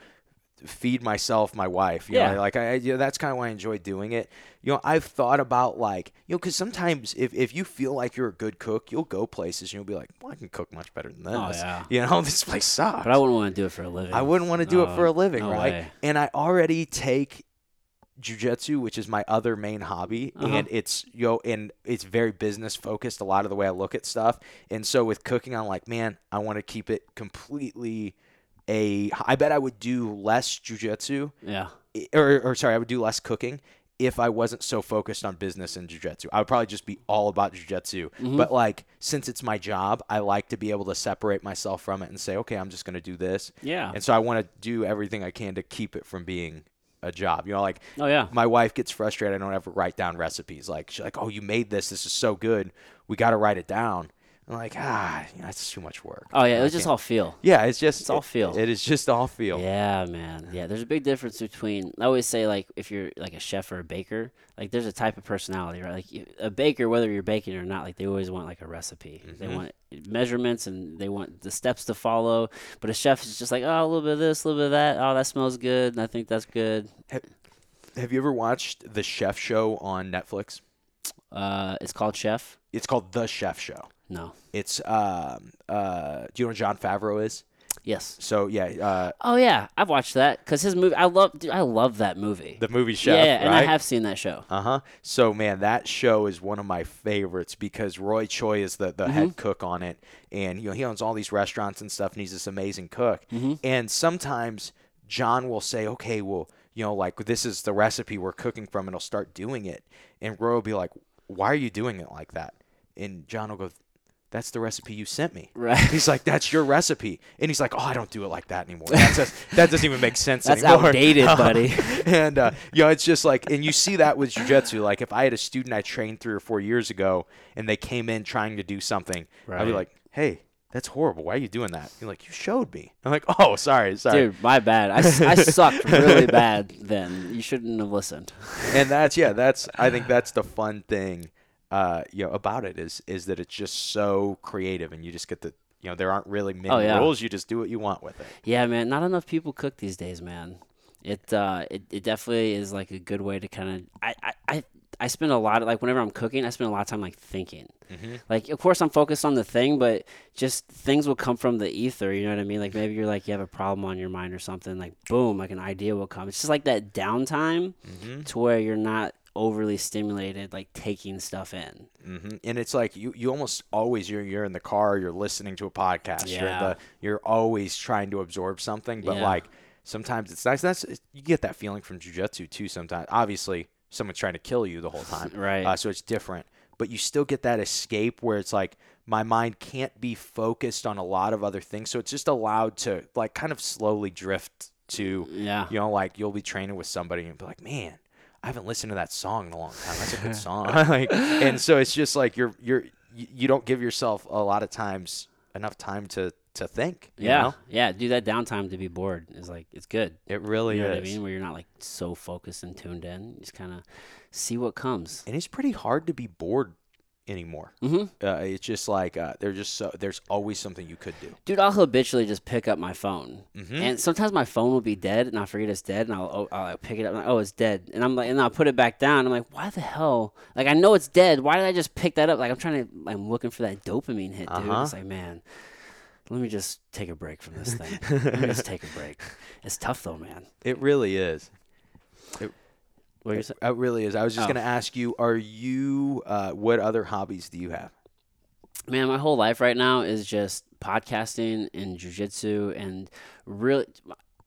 feed myself, my wife. You Yeah. know, like I, you know, that's kind of why I enjoy doing it. You know, I've thought about like, you know, because sometimes if, if you feel like you're a good cook, you'll go places and you'll be like, well, I can cook much better than oh, this. Oh, yeah. You know, this place sucks. But I wouldn't want to do it for a living. I wouldn't want to do it for a living, no right? way. And I already take jujitsu, which is my other main hobby, Uh-huh. and it's yo know, and it's very business focused. A lot of the way I look at stuff, and so with cooking, I'm like, man, I want to keep it completely. A, I bet I would do less jujitsu, Yeah. or, or sorry, I would do less cooking if I wasn't so focused on business and jujitsu. I would probably just be all about jujitsu. Mm-hmm. But like, since it's my job, I like to be able to separate myself from it and say, okay, I'm just going to do this. Yeah. And so I want to do everything I can to keep it from being a job. You know, like Oh yeah. my wife gets frustrated. I don't ever write down recipes. Like she's like, "Oh, you made this. This is so good. We got to write it down." I'm like, ah, you know, it's too much work. Oh yeah. It was just all feel. Yeah, it's just It's all feel. It is just all feel. Yeah, man. Yeah, there's a big difference between. I always say like if you're like a chef or a baker, like there's a type of personality, right? Like you, a baker, whether you're baking or not, like they always want like a recipe. They Mhm. want measurements and they want the steps to follow. But a chef is just like, oh, a little bit of this, a little bit of that. Oh, that smells good, and I think that's good. Have you ever watched the Chef Show on Netflix? Uh, it's called Chef. It's called The Chef Show. No. It's um uh do you know what Jon Favreau is? Yes. So yeah, uh Oh yeah, I've watched that because his movie. I love. Dude, I love that movie. the movie show. yeah, and I have seen that show. Uh huh. So man, that show is one of my favorites because Roy Choi is the, the Mm-hmm. head cook on it, and you know he owns all these restaurants and stuff, and he's this amazing cook. Mm-hmm. And sometimes John will say, "Okay, well, you know, like this is the recipe we're cooking from," and he'll start doing it, and Roy will be like, "Why are you doing it like that?" And John will go. That's the recipe you sent me. Right. He's like, "That's your recipe," and he's like, "Oh, I don't do it like that anymore. That's just, that doesn't even make sense anymore. That's anymore." outdated, buddy. and uh, you know, it's just like, and you see that with jujitsu. Like, if I had a student I trained three or four years ago, and they came in trying to do something, I'd be like, "Hey, that's horrible. Why are you doing that?" You're like, "You showed me." I'm like, "Oh, sorry, sorry." Dude, my bad. I, I sucked really bad then. You shouldn't have listened. And that's yeah, that's I think that's the fun thing, uh, you know, about it is is that it's just so creative, and you just get the you know there aren't really many Oh, yeah. rules. You just do what you want with it. Yeah, man. Not enough people cook these days, man. it uh it, it definitely is like a good way to kind of I, I I I spend a lot of like whenever I'm cooking, I spend a lot of time like thinking. Mm-hmm. Like of course I'm focused on the thing, but just things will come from the ether. You know what I mean? Like maybe you're like you have a problem on your mind or something. Like boom, like an idea will come. It's just like that downtime Mm-hmm. to where you're not overly stimulated, like taking stuff in. hmm And it's like you, you almost always you're you're in the car, you're listening to a podcast, you're Yeah. the you're always trying to absorb something. But Yeah. like sometimes it's nice. That's you get that feeling from jujitsu too. Sometimes, obviously, someone's trying to kill you the whole time, Right. Uh, so it's different. But you still get that escape where it's like my mind can't be focused on a lot of other things, so it's just allowed to like kind of slowly drift to Yeah. you know, like you'll be training with somebody and be like, man, I haven't listened to that song in a long time. That's a good song. like, and so it's just like you're you're you you don't give yourself a lot of times enough time to to think. you Yeah. know? Yeah. Do that downtime to be bored is like it's good. it really You know is. what I mean? Where you're not like so focused and tuned in. You just kind of see what comes. And it's pretty hard to be bored anymore. hmm Uh, it's just like uh, there's just so there's always something you could do. Dude, I'll habitually just pick up my phone, Mhm. and sometimes my phone will be dead, and I'll forget it's dead, and I'll, oh, I'll pick it up, and like, oh, it's dead, and I'm like, and I'll put it back down. I'm like, why the hell? Like, I know it's dead. Why did I just pick that up? Like, I'm trying to, I'm looking for that dopamine hit, dude. Uh-huh. It's like, man, let me just take a break from this thing. let me just take a break. It's tough though, man. It really is. What say? It really is. I was just Oh. gonna ask you, are you? Uh, what other hobbies do you have? Man, my whole life right now is just podcasting and jujitsu, and really,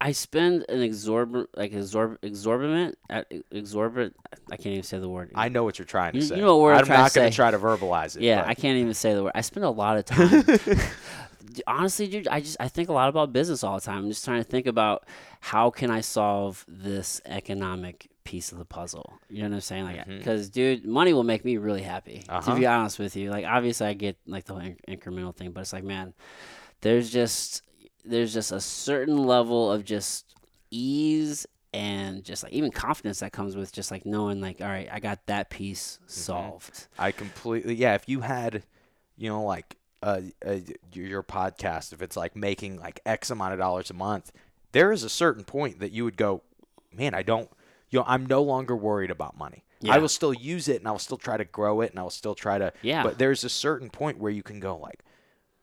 I spend an exorbitant, like exorb, exorbitant, at exorbitant. I can't even say the word. I know what you're trying to You- say. you know what I'm I'm not going to try to verbalize it. yeah, but- I can't even say the word. I spend a lot of time. Honestly, dude, I just I think a lot about business all the time. I'm just trying to think about how can I solve this economic piece of the puzzle. You know what I'm saying? Like, because dude, money will make me really happy. Uh-huh. To be honest with you, like obviously I get like the whole inc- incremental thing, but it's like, man, there's just there's just a certain level of just ease and just like even confidence that comes with just like knowing like all right i got that piece Mm-hmm. solved I completely yeah. If you had, you know, like uh, uh, your your podcast, if it's like making like X amount of dollars a month, there is a certain point that you would go, man, I don't, you know, I'm no longer worried about money. Yeah. I will still use it and I will still try to grow it and I will still try to. Yeah. But there's a certain point where you can go like,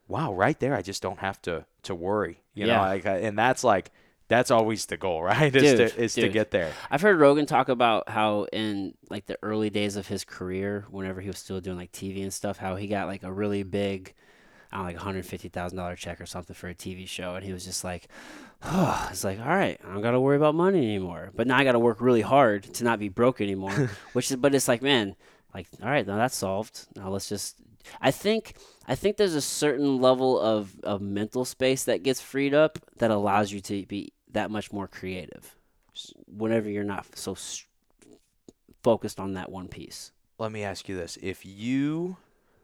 wow, right there, I just don't have to to worry. You know, like, uh, and that's like. That's always the goal, right? Is Dude, to is to get there. I've heard Rogan talk about how in like the early days of his career, whenever he was still doing like TV and stuff, how he got like a really big, I don't know, like hundred fifty thousand dollar check or something for a TV show, and he was just like, it's like all right, I don't got to worry about money anymore, but now I got to work really hard to not be broke anymore. Which is, but it's like, man, like all right, now that's solved. Now let's just. I think I think there's a certain level of, of mental space that gets freed up that allows you to be that much more creative whenever you're not so focused on that one piece. let me ask you this if you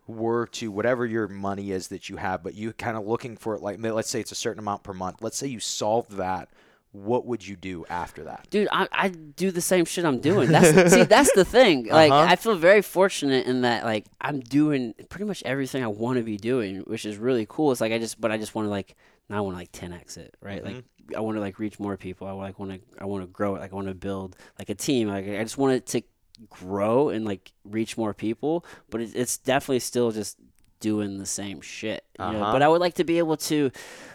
were to whatever your money is that you have but you kind of looking for it like let's say it's a certain amount per month let's say you solved that what would you do after that Dude, I, I do the same shit I'm doing. That's see, that's the thing. Like, Uh-huh. I feel very fortunate in that, like, I'm doing pretty much everything I want to be doing, which is really cool. It's like I just, but I just want to like, now I want to like 10x it, right? Like, Mm-hmm. I want to like reach more people. I like want to, I want to grow it. Like, I want to build like a team. Like, I just want it to grow and like reach more people. But it, it's definitely still just doing the same shit. You? Uh-huh. But I would like to be able to,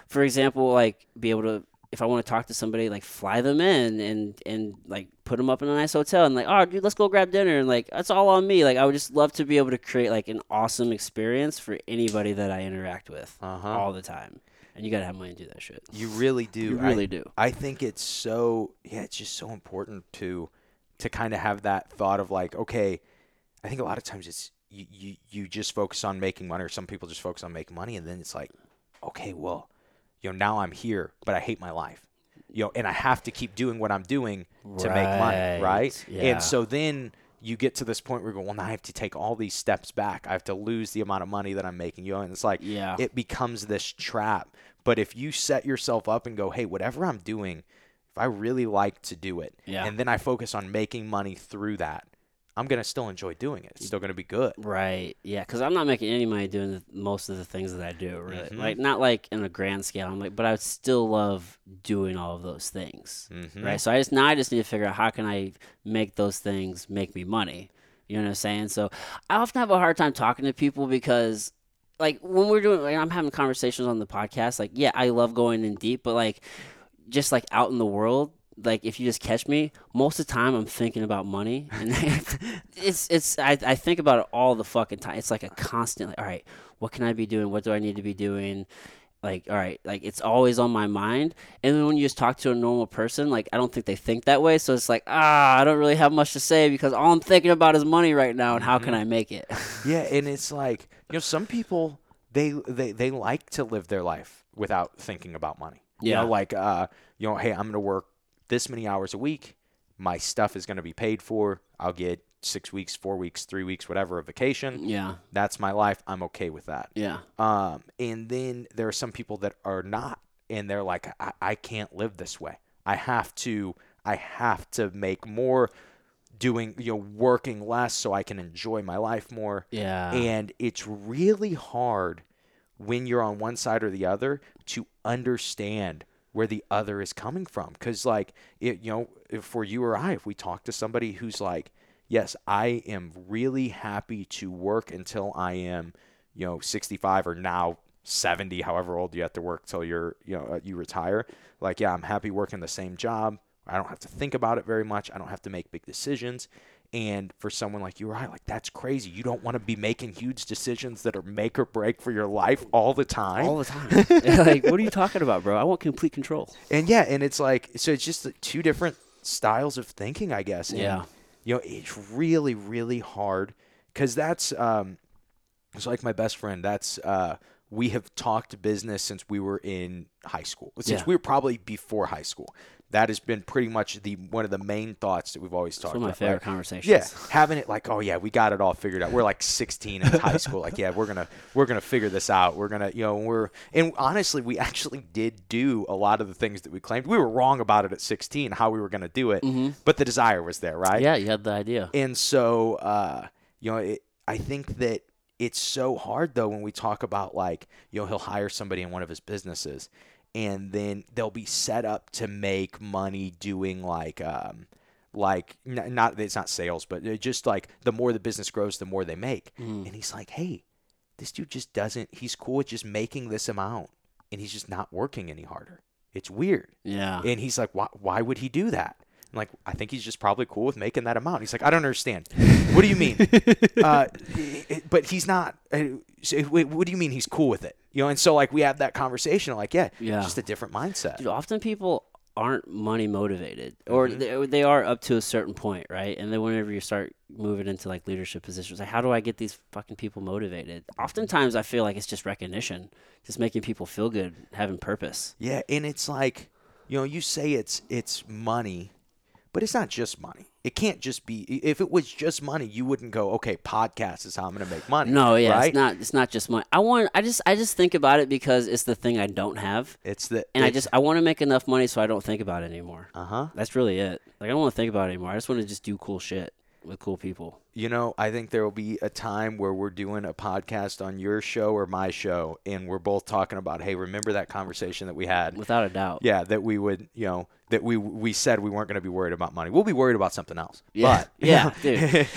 for example, like be able to if I want to talk to somebody, like fly them in and and like put them up in a nice hotel and like, oh, dude, let's go grab dinner and like that's all on me. Like I would just love to be able to create like an awesome experience for anybody that I interact with Uh-huh. all the time. And you gotta have money to do that shit. you really do You I- really do. I think it's so yeah, it's just so important to to kind of have that thought of like, okay, I think a lot of times it's you, you you just focus on making money or some people just focus on making money and then it's like, okay, well, you know, now I'm here, but I hate my life. You know, and I have to keep doing what I'm doing to make money, Right, right? yeah. And so then you get to this point where you go, well, now I have to take all these steps back. I have to lose the amount of money that I'm making. You know, and it's like Yeah. it becomes this trap. But if you set yourself up and go, hey, whatever I'm doing, if I really like to do it, Yeah. and then I focus on making money through that, I'm gonna still enjoy doing it. It's still gonna be good. Right. Yeah. Because I'm not making any money doing the, most of the things that I do. Really. Like not like in a grand scale. I'm like, but I would still love doing all of those things. Mhm. Right. So I just now I just need to figure out how can I make those things make me money. You know what I'm saying? So I often have a hard time talking to people because like when we're doing like I'm having conversations on the podcast, like yeah, I love going in deep, but like just like out in the world, like if you just catch me, most of the time I'm thinking about money, and it's it's I, I think about it all the fucking time. It's like a constant. Like, all right, what can I be doing? What do I need to be doing? Like, all right, like it's always on my mind. And then when you just talk to a normal person, like I don't think they think that way. So it's like, ah, I don't really have much to say because all I'm thinking about is money right now and how can I make it? Yeah, and it's like you know, some people they they they like to live their life without thinking about money. You Yeah. know, like uh, you know, hey, I'm gonna work this many hours a week. My stuff is gonna be paid for. I'll get six weeks, four weeks, three weeks, whatever, a vacation. yeah, That's my life. I'm okay with that. yeah, Um, and then there are some people that are not, and they're like, I, I can't live this way. I have to, I have to make more, doing, you know, working less so I can enjoy my life more. yeah. And it's really hard when you're on one side or the other to understand where the other is coming from. Because, like, it, you know, for you or I, if we talk to somebody who's like, yes, I am really happy to work until I am, you know, 65 or now 70, however old you have to work till you're, you know, uh, you retire. Like, yeah, I'm happy working the same job. I don't have to think about it very much. I don't have to make big decisions. And for someone like you or I, like that's crazy. You don't want to be making huge decisions that are make or break for your life all the time. all the time. like, what are you talking about, bro? I want complete control. and yeah, and it's like so it's just two different styles of thinking, I guess. And, Yeah. You know, it's really, really hard because that's um, it's like my best friend. That's uh, we have talked business since we were in high school. Since Yeah. we were probably before high school. That has been pretty much the one of the main thoughts that we've always talked One of my about. favorite right? conversations. Yeah, having it like, oh yeah, we got it all figured out. We're like 16 in high school. Like, yeah, we're gonna we're gonna figure this out. We're gonna, you know, we're and honestly, we actually did do a lot of the things that we claimed. We were wrong about it at 16, how we were gonna do it, but the desire was there, right? Yeah, you had the idea. And so, uh, you know, it, I think that it's so hard though when we talk about like, you know, he'll hire somebody in one of his businesses, and then they'll be set up to make money doing like, um, like n- not it's not sales, but just like the more the business grows, the more they make. Mm. And he's like, hey, this dude just doesn't. He's cool with just making this amount, and he's just not working any harder. It's weird. Yeah. And he's like, why, why would he do that? I'm like, I think he's just probably cool with making that amount. He's like, I don't understand. what do you mean? uh, but he's not. Uh, what do you mean he's cool with it? You know, and so like we have that conversation. Like, yeah, Yeah. just a different mindset. Dude, often people aren't money motivated, or mm-hmm. they, they are up to a certain point, right? And then whenever you start moving into like leadership positions, like how do I get these fucking people motivated? Oftentimes, I feel like it's just recognition, just making people feel good, having purpose. Yeah, and it's like, you know, you say it's it's money, but it's not just money. It can't just be. If it was just money, you wouldn't go, okay, podcast is how I'm going to make money. No, yeah, right? it's not. It's not just money. I want. I just. I just think about it because it's the thing I don't have, It's the and I just. I want to make enough money so I don't think about it anymore. uh huh. That's really it. Like I don't want to think about it anymore. I just want to just do cool shit with cool people. You know, I think there will be a time where we're doing a podcast on your show or my show, and we're both talking about, hey, remember that conversation that we had? Without a doubt. Yeah, that we would, you know, that we we said we weren't going to be worried about money. We'll be worried about something else. Yeah. But Yeah, dude.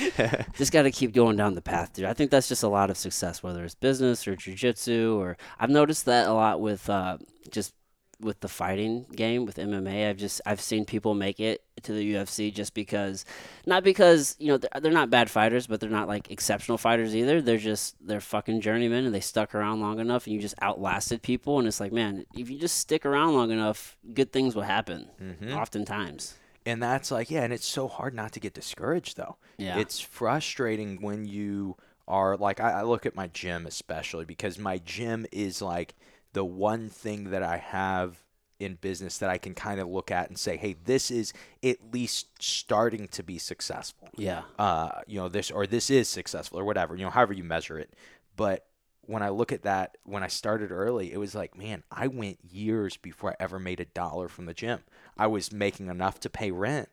just got to keep going down the path, dude. I think that's just a lot of success, whether it's business or jujitsu, or I've noticed that a lot with uh, just with the fighting game with MMA. I've just I've seen people make it to the UFC just because, not because you know they're, they're not bad fighters, but they're not like exceptional fighters either. They're just they're fucking journeymen, and they stuck around long enough, and you just outlasted people. And it's like, man, if you just stick around long enough, good things will happen. Mm-hmm. Oftentimes, and that's like, yeah, and it's so hard not to get discouraged though. Yeah. It's frustrating when you are like, I, I look at my gym especially because my gym is like the one thing that I have in business that I can kind of look at and say, hey, this is at least starting to be successful. yeah, uh, you know, this or this is successful or whatever, you know, however you measure it. But when I look at that, when I started early, it was like, man, I went years before I ever made a dollar from the gym. I was making enough to pay rent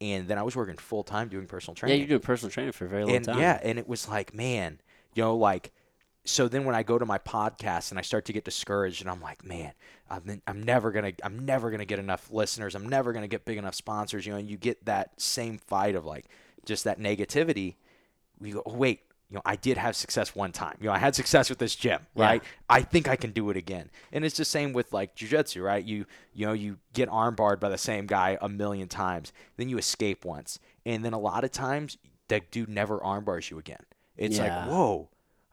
and then I was working full time doing personal training. Yeah, you're doing personal training for a very long and time. yeah, and it was like, man, you know, like so then when I go to my podcast and I start to get discouraged and I'm like, man, I'm, I'm never gonna I'm never gonna get enough listeners. I'm never gonna get big enough sponsors. You know, and you get that same fight of like just that negativity. We go, oh, wait, you know, I did have success one time. You know, I had success with this gym, Yeah. right? I think I can do it again. And it's the same with like jujitsu, right? You you know, you get armbarred by the same guy a million times, then you escape once, and then a lot of times that dude never armbars you again. It's Yeah. like, whoa,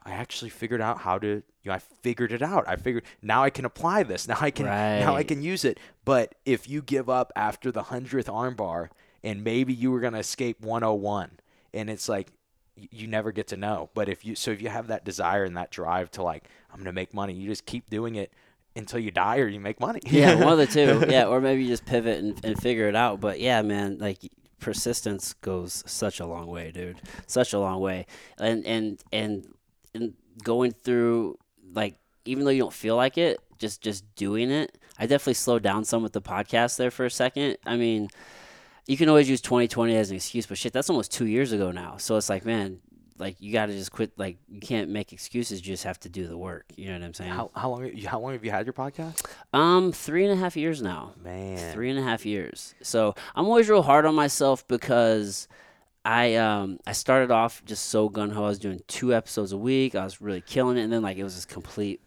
I actually figured out how to. You know, I figured it out. I figured now I can apply this. Now I can now I can use it. But if you give up after the hundredth armbar, and maybe you were gonna escape 101, and it's like you never get to know. But if you so if you have that desire and that drive to like I'm gonna make money, you just keep doing it until you die or you make money. yeah, one of the two. Yeah, or maybe you just pivot and, and figure it out. But yeah, man, like persistence goes such a long way, dude. Such a long way. And and and and going through like even though you don't feel like it, just just doing it. I definitely slowed down some with the podcast there for a second. I mean, you can always use 2020 as an excuse, but shit, that's almost two years ago now. So it's like, man, like you got to just quit. Like you can't make excuses. You just have to do the work. You know what I'm saying? How how long how long have you had your podcast? Um, three and a half years now. Man, Three and a half years. So I'm always real hard on myself because I um I started off just so gun ho. I was doing two episodes a week. I was really killing it, and then like it was just complete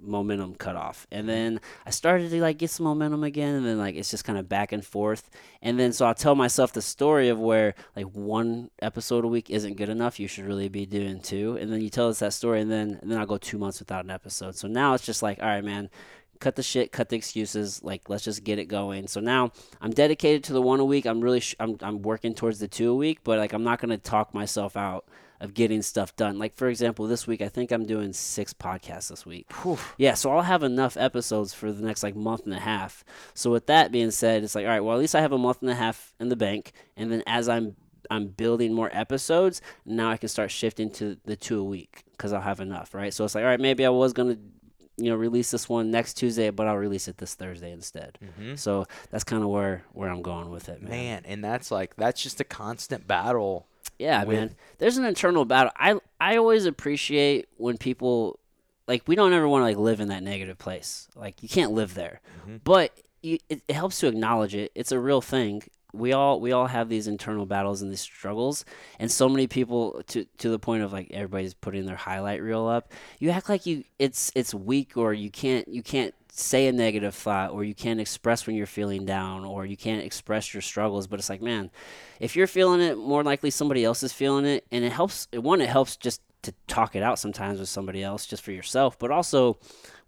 momentum cut off. And then I started to like get some momentum again, and then like it's just kind of back and forth. And then so I'll tell myself the story of where like one episode a week isn't good enough. You should really be doing two. And then you tell us that story, and then and then I'll go two months without an episode. So now it's just like, all right, man cut the shit, cut the excuses. Like, let's just get it going. So now I'm dedicated to the one a week. I'm really, sh- I'm, I'm working towards the two a week, but like, I'm not gonna talk myself out of getting stuff done. Like, for example, this week I think I'm doing six podcasts this week. Yeah, so I'll have enough episodes for the next like month and a half. So with that being said, it's like, all right, well at least I have a month and a half in the bank, and then as I'm I'm building more episodes, now I can start shifting to the two a week because I'll have enough, right? So it's like, all right, maybe I was gonna you know release this one next Tuesday, but I'll release it this Thursday instead. Mm-hmm. So that's kind of where where I'm going with it, man. man, and that's like that's just a constant battle. Yeah, with- man. There's an internal battle. I I always appreciate when people like we don't ever want to like live in that negative place. Like you can't live there, mm-hmm. but you, it, it helps to acknowledge it. It's a real thing. We all we all have these internal battles and these struggles, and so many people to to the point of like everybody's putting their highlight reel up. You act like you it's it's weak or you can't you can't say a negative thought or you can't express when you're feeling down or you can't express your struggles but it's like man if you're feeling it more likely somebody else is feeling it and it helps one it helps just to talk it out sometimes with somebody else just for yourself but also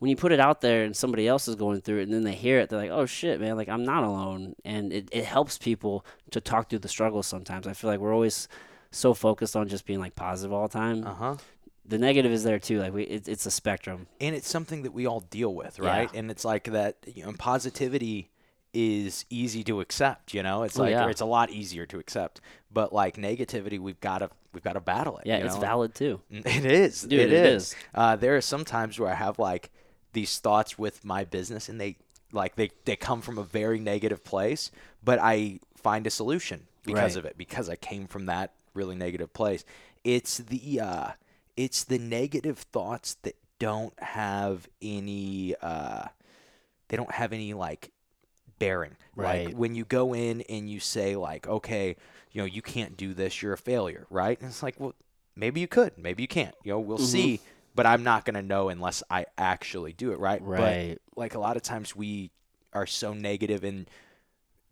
when you put it out there and somebody else is going through it and then they hear it they're like oh shit man like i'm not alone and it, it helps people to talk through the struggles sometimes i feel like we're always so focused on just being like positive all the time Uh huh. the negative is there too like we it, it's a spectrum and it's something that we all deal with, right? Yeah. And it's like that, you know, positivity is easy to accept, you know? It's Oh, like yeah. it's a lot easier to accept. But like negativity, we've got to we've got to battle it. yeah it's know? valid too It is. Dude, it it is. is. Uh, there are some times where I have like these thoughts with my business and they like they, they come from a very negative place, but I find a solution because Right. of it, because I came from that really negative place. It's the uh it's the negative thoughts that don't have any uh they don't have any like bearing. Like Right. when you go in and you say like, okay, you know, you can't do this, you're a failure, right? And it's like, well, maybe you could, maybe you can't. You know, we'll Mhm. see, but I'm not gonna know unless I actually do it, right? Right. But like a lot of times we are so negative and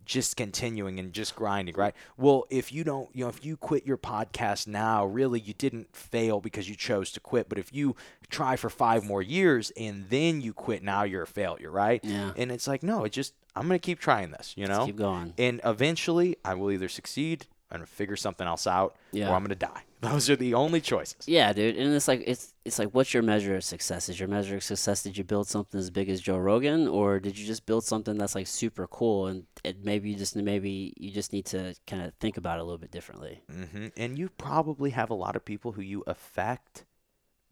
just continuing and just grinding, right? Well, if you don't, you know, if you quit your podcast now, really you didn't fail because you chose to quit. But if you try for five more years and then you quit, now you're a failure, right? Yeah. And it's like, no, it just I'm gonna keep trying this, you know? keep going And eventually I will either succeed, I'm gonna figure something else out, Yeah. or I'm gonna die. Those are the only choices. Yeah, dude, and it's like it's it's like what's your measure of success? Is your measure of success did you build something as big as Joe Rogan, or did you just build something that's like super cool and it, maybe you just maybe you just need to kind of think about it a little bit differently. hmm And you probably have a lot of people who you affect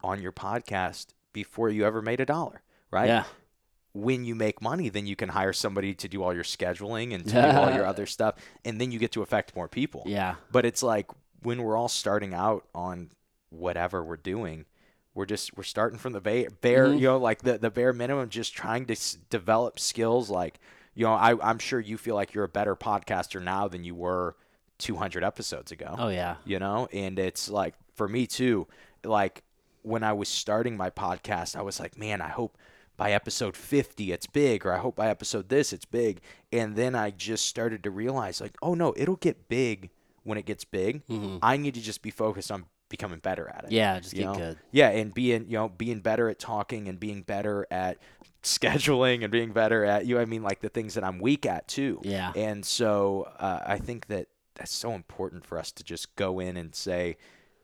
on your podcast before you ever made a dollar, right? Yeah, when you make money, then you can hire somebody to do all your scheduling and to do all your other stuff, and then you get to affect more people. Yeah. But it's like when we're all starting out on whatever we're doing, we're just we're starting from the bare, bare Mhm. you know, like the the bare minimum, just trying to s- develop skills. Like you know, I I'm sure you feel like you're a better podcaster now than you were 200 episodes ago Oh yeah. you know and it's like for me too like when i was starting my podcast i was like man i hope by episode 50 it's big or i hope by episode this it's big and then i just started to realize like oh no it'll get big when it gets big Mhm. i need to just be focused on becoming better at it Yeah. Just get know? good. yeah and being you know being better at talking and being better at scheduling and being better at you know i mean like the things that i'm weak at too Yeah. and so uh, I think that that's so important for us to just go in and say,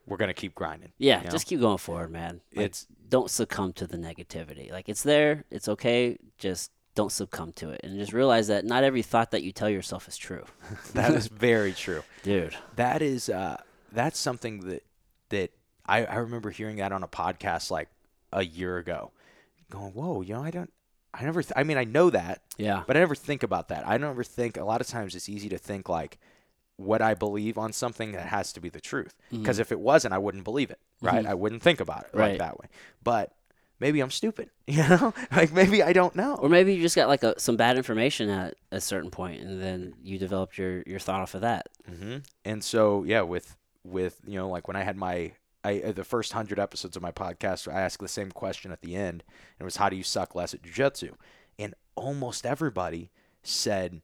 we're going to keep grinding. Yeah, you know? just keep going forward, man. Like, It's- don't succumb to the negativity. Like it's there, it's okay. Just don't succumb to it, and just realize that not every thought that you tell yourself is true, that is very true. dude. That is, uh, that's something that, that I, I remember hearing that on a podcast like a year ago going, whoa, you know, I don't, I never, th- I mean, I know that, Yeah, but I never think about that. I never think, a lot of times it's easy to think like, what I believe on something that has to be the truth. Because if it wasn't, I wouldn't believe it, right? Mhm. I wouldn't think about it Right. like that way. But maybe I'm stupid, you know? like maybe I don't know. or maybe you just got like a, some bad information at a certain point, and then you developed your your thought off of that. hmm And so, yeah, with with you know, like when I had my I uh, the first hundred episodes of my podcast, I asked the same question at the end, and it was, "How do you suck less at jujitsu?" And almost everybody said,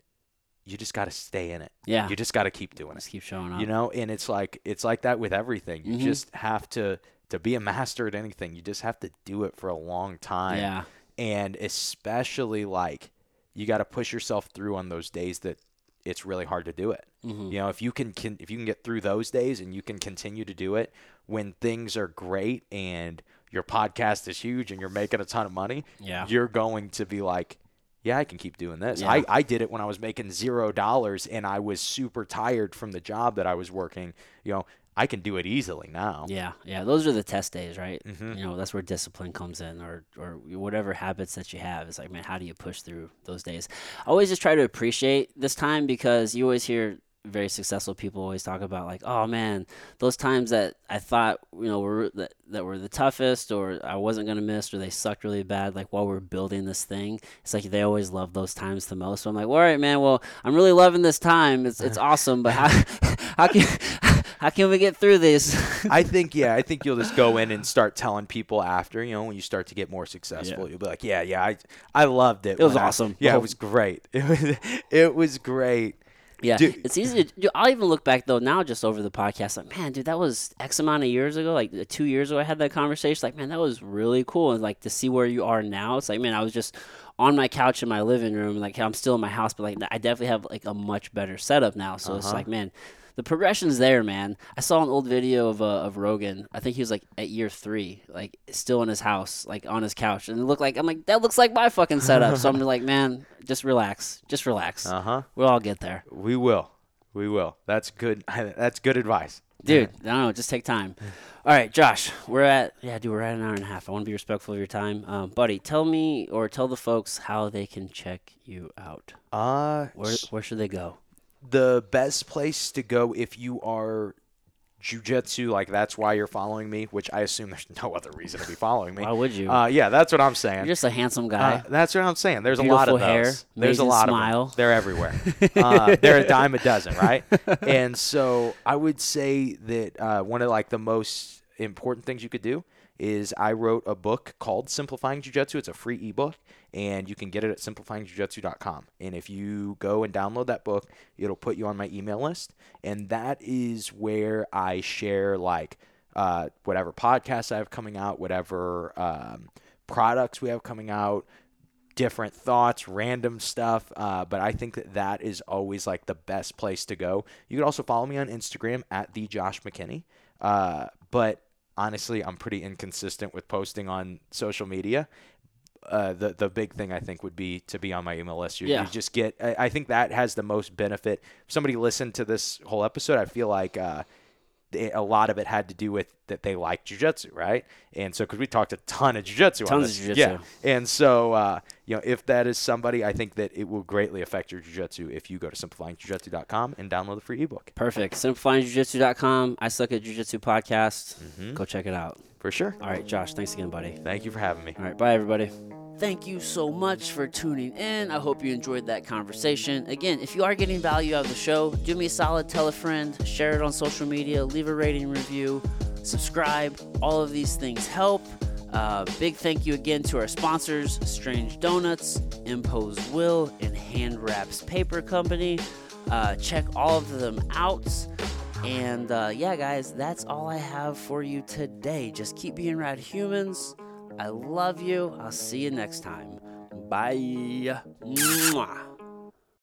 "You just got to stay in it. Yeah, You just got to keep doing it." just keep showing up. you know and it's like it's like that with everything you Mhm. just have to to be a master at anything you just have to do it for a long time yeah, and especially like you got to push yourself through on those days that it's really hard to do it hmm you know if you can, can if you can get through those days and you can continue to do it when things are great and your podcast is huge and you're making a ton of money yeah, you're going to be like, yeah, I can keep doing this. Yeah. I, I did it when I was making zero dollars and I was super tired from the job that I was working. You know, I can do it easily now. yeah, yeah. Those are the test days, right? Mhm. You know, that's where discipline comes in, or or whatever habits that you have. It's like, man, how do you push through those days? I always just try to appreciate this time because you always hear very successful people always talk about like, oh man, those times that I thought you know were that, that were the toughest, or I wasn't gonna miss, or they sucked really bad. Like while we're building this thing, it's like they always love those times the most. So I'm like, well, all right, man. Well, I'm really loving this time. It's it's awesome, but how how can how can we get through this? I think, yeah, I think you'll just go in and start telling people after, you know, when you start to get more successful, Yeah. you'll be like, yeah, yeah, I, I loved it. It was when I- awesome. yeah, it was great. It was, it was great. Yeah, Dude- it's easy to. Dude, I'll even look back though now, just over the podcast, like, man, dude, that was X amount of years ago. Like two years ago, I had that conversation. Like, man, that was really cool. And like to see where you are now, it's like, man, I was just on my couch in my living room. Like, I'm still in my house, but like, I definitely have like a much better setup now. So it's Uh-huh. like, man, the progression's there, man. I saw an old video of uh, of Rogan. I think he was like at year three, like still in his house, like on his couch, and it looked like I'm like that looks like my fucking setup. so I'm like, man, just relax, just relax. Uh huh. We'll all get there. We will. We will. That's good. That's good advice. Dude, I don't know. Just take time. All right, Josh, we're at yeah, dude, we're at an hour and a half. I want to be respectful of your time, um, buddy. Tell me or tell the folks how they can check you out. Uh, Where where should they go? The best place to go if you are jujitsu, like that's why you're following me, which I assume there's no other reason to be following me. Why would you? Uh, yeah, that's what I'm saying. You're saying. just a handsome guy. Uh, that's what I'm saying. There's a lot of Beautiful hair, those. There's a amazing lot smile. of them. They're everywhere. uh, they're a dime a dozen, right? and so I would say that uh, one of like the most important things you could do is I wrote a book called Simplifying Jiu-Jitsu. It's a free ebook, and you can get it at simplifyingjujitsu.com. And if you go and download that book, it'll put you on my email list, and that is where I share like uh, whatever podcasts I have coming out, whatever um, products we have coming out, different thoughts, random stuff. Uh, but I think that that is always like the best place to go. You could also follow me on Instagram at the Josh McKinney. Uh, but honestly, I'm pretty inconsistent with posting on social media. Uh, the the big thing I think would be to be on my email list. You, Yeah. you just get. I, I think that has the most benefit. If somebody listened to this whole episode, I feel like uh, a lot of it had to do with that they like jujitsu, right? And so, because we talked a ton of jujitsu, on Tons this, of jiu-jitsu. yeah. And so, uh, you know, if that is somebody, I think that it will greatly affect your jujitsu if you go to simplifyingjujitsu.com and download the free ebook Perfect. SimplifyingJujitsu.com. I suck at Jiu-Jitsu podcast. Mm-hmm. Go check it out. for sure. All right, Josh. Thanks again, buddy. Thank you for having me. All right, bye everybody. Thank you so much for tuning in. I hope you enjoyed that conversation. Again, if you are getting value out of the show, do me a solid, tell a friend, share it on social media, leave a rating review, subscribe. All of these things help. Uh, big thank you again to our sponsors Strange Donuts, Impose Will, and Hand Wraps Paper Company. Uh, check all of them out. And uh, yeah, guys, that's all I have for you today. Just keep being rad humans. I love you. I'll see you next time. Bye. Mwah.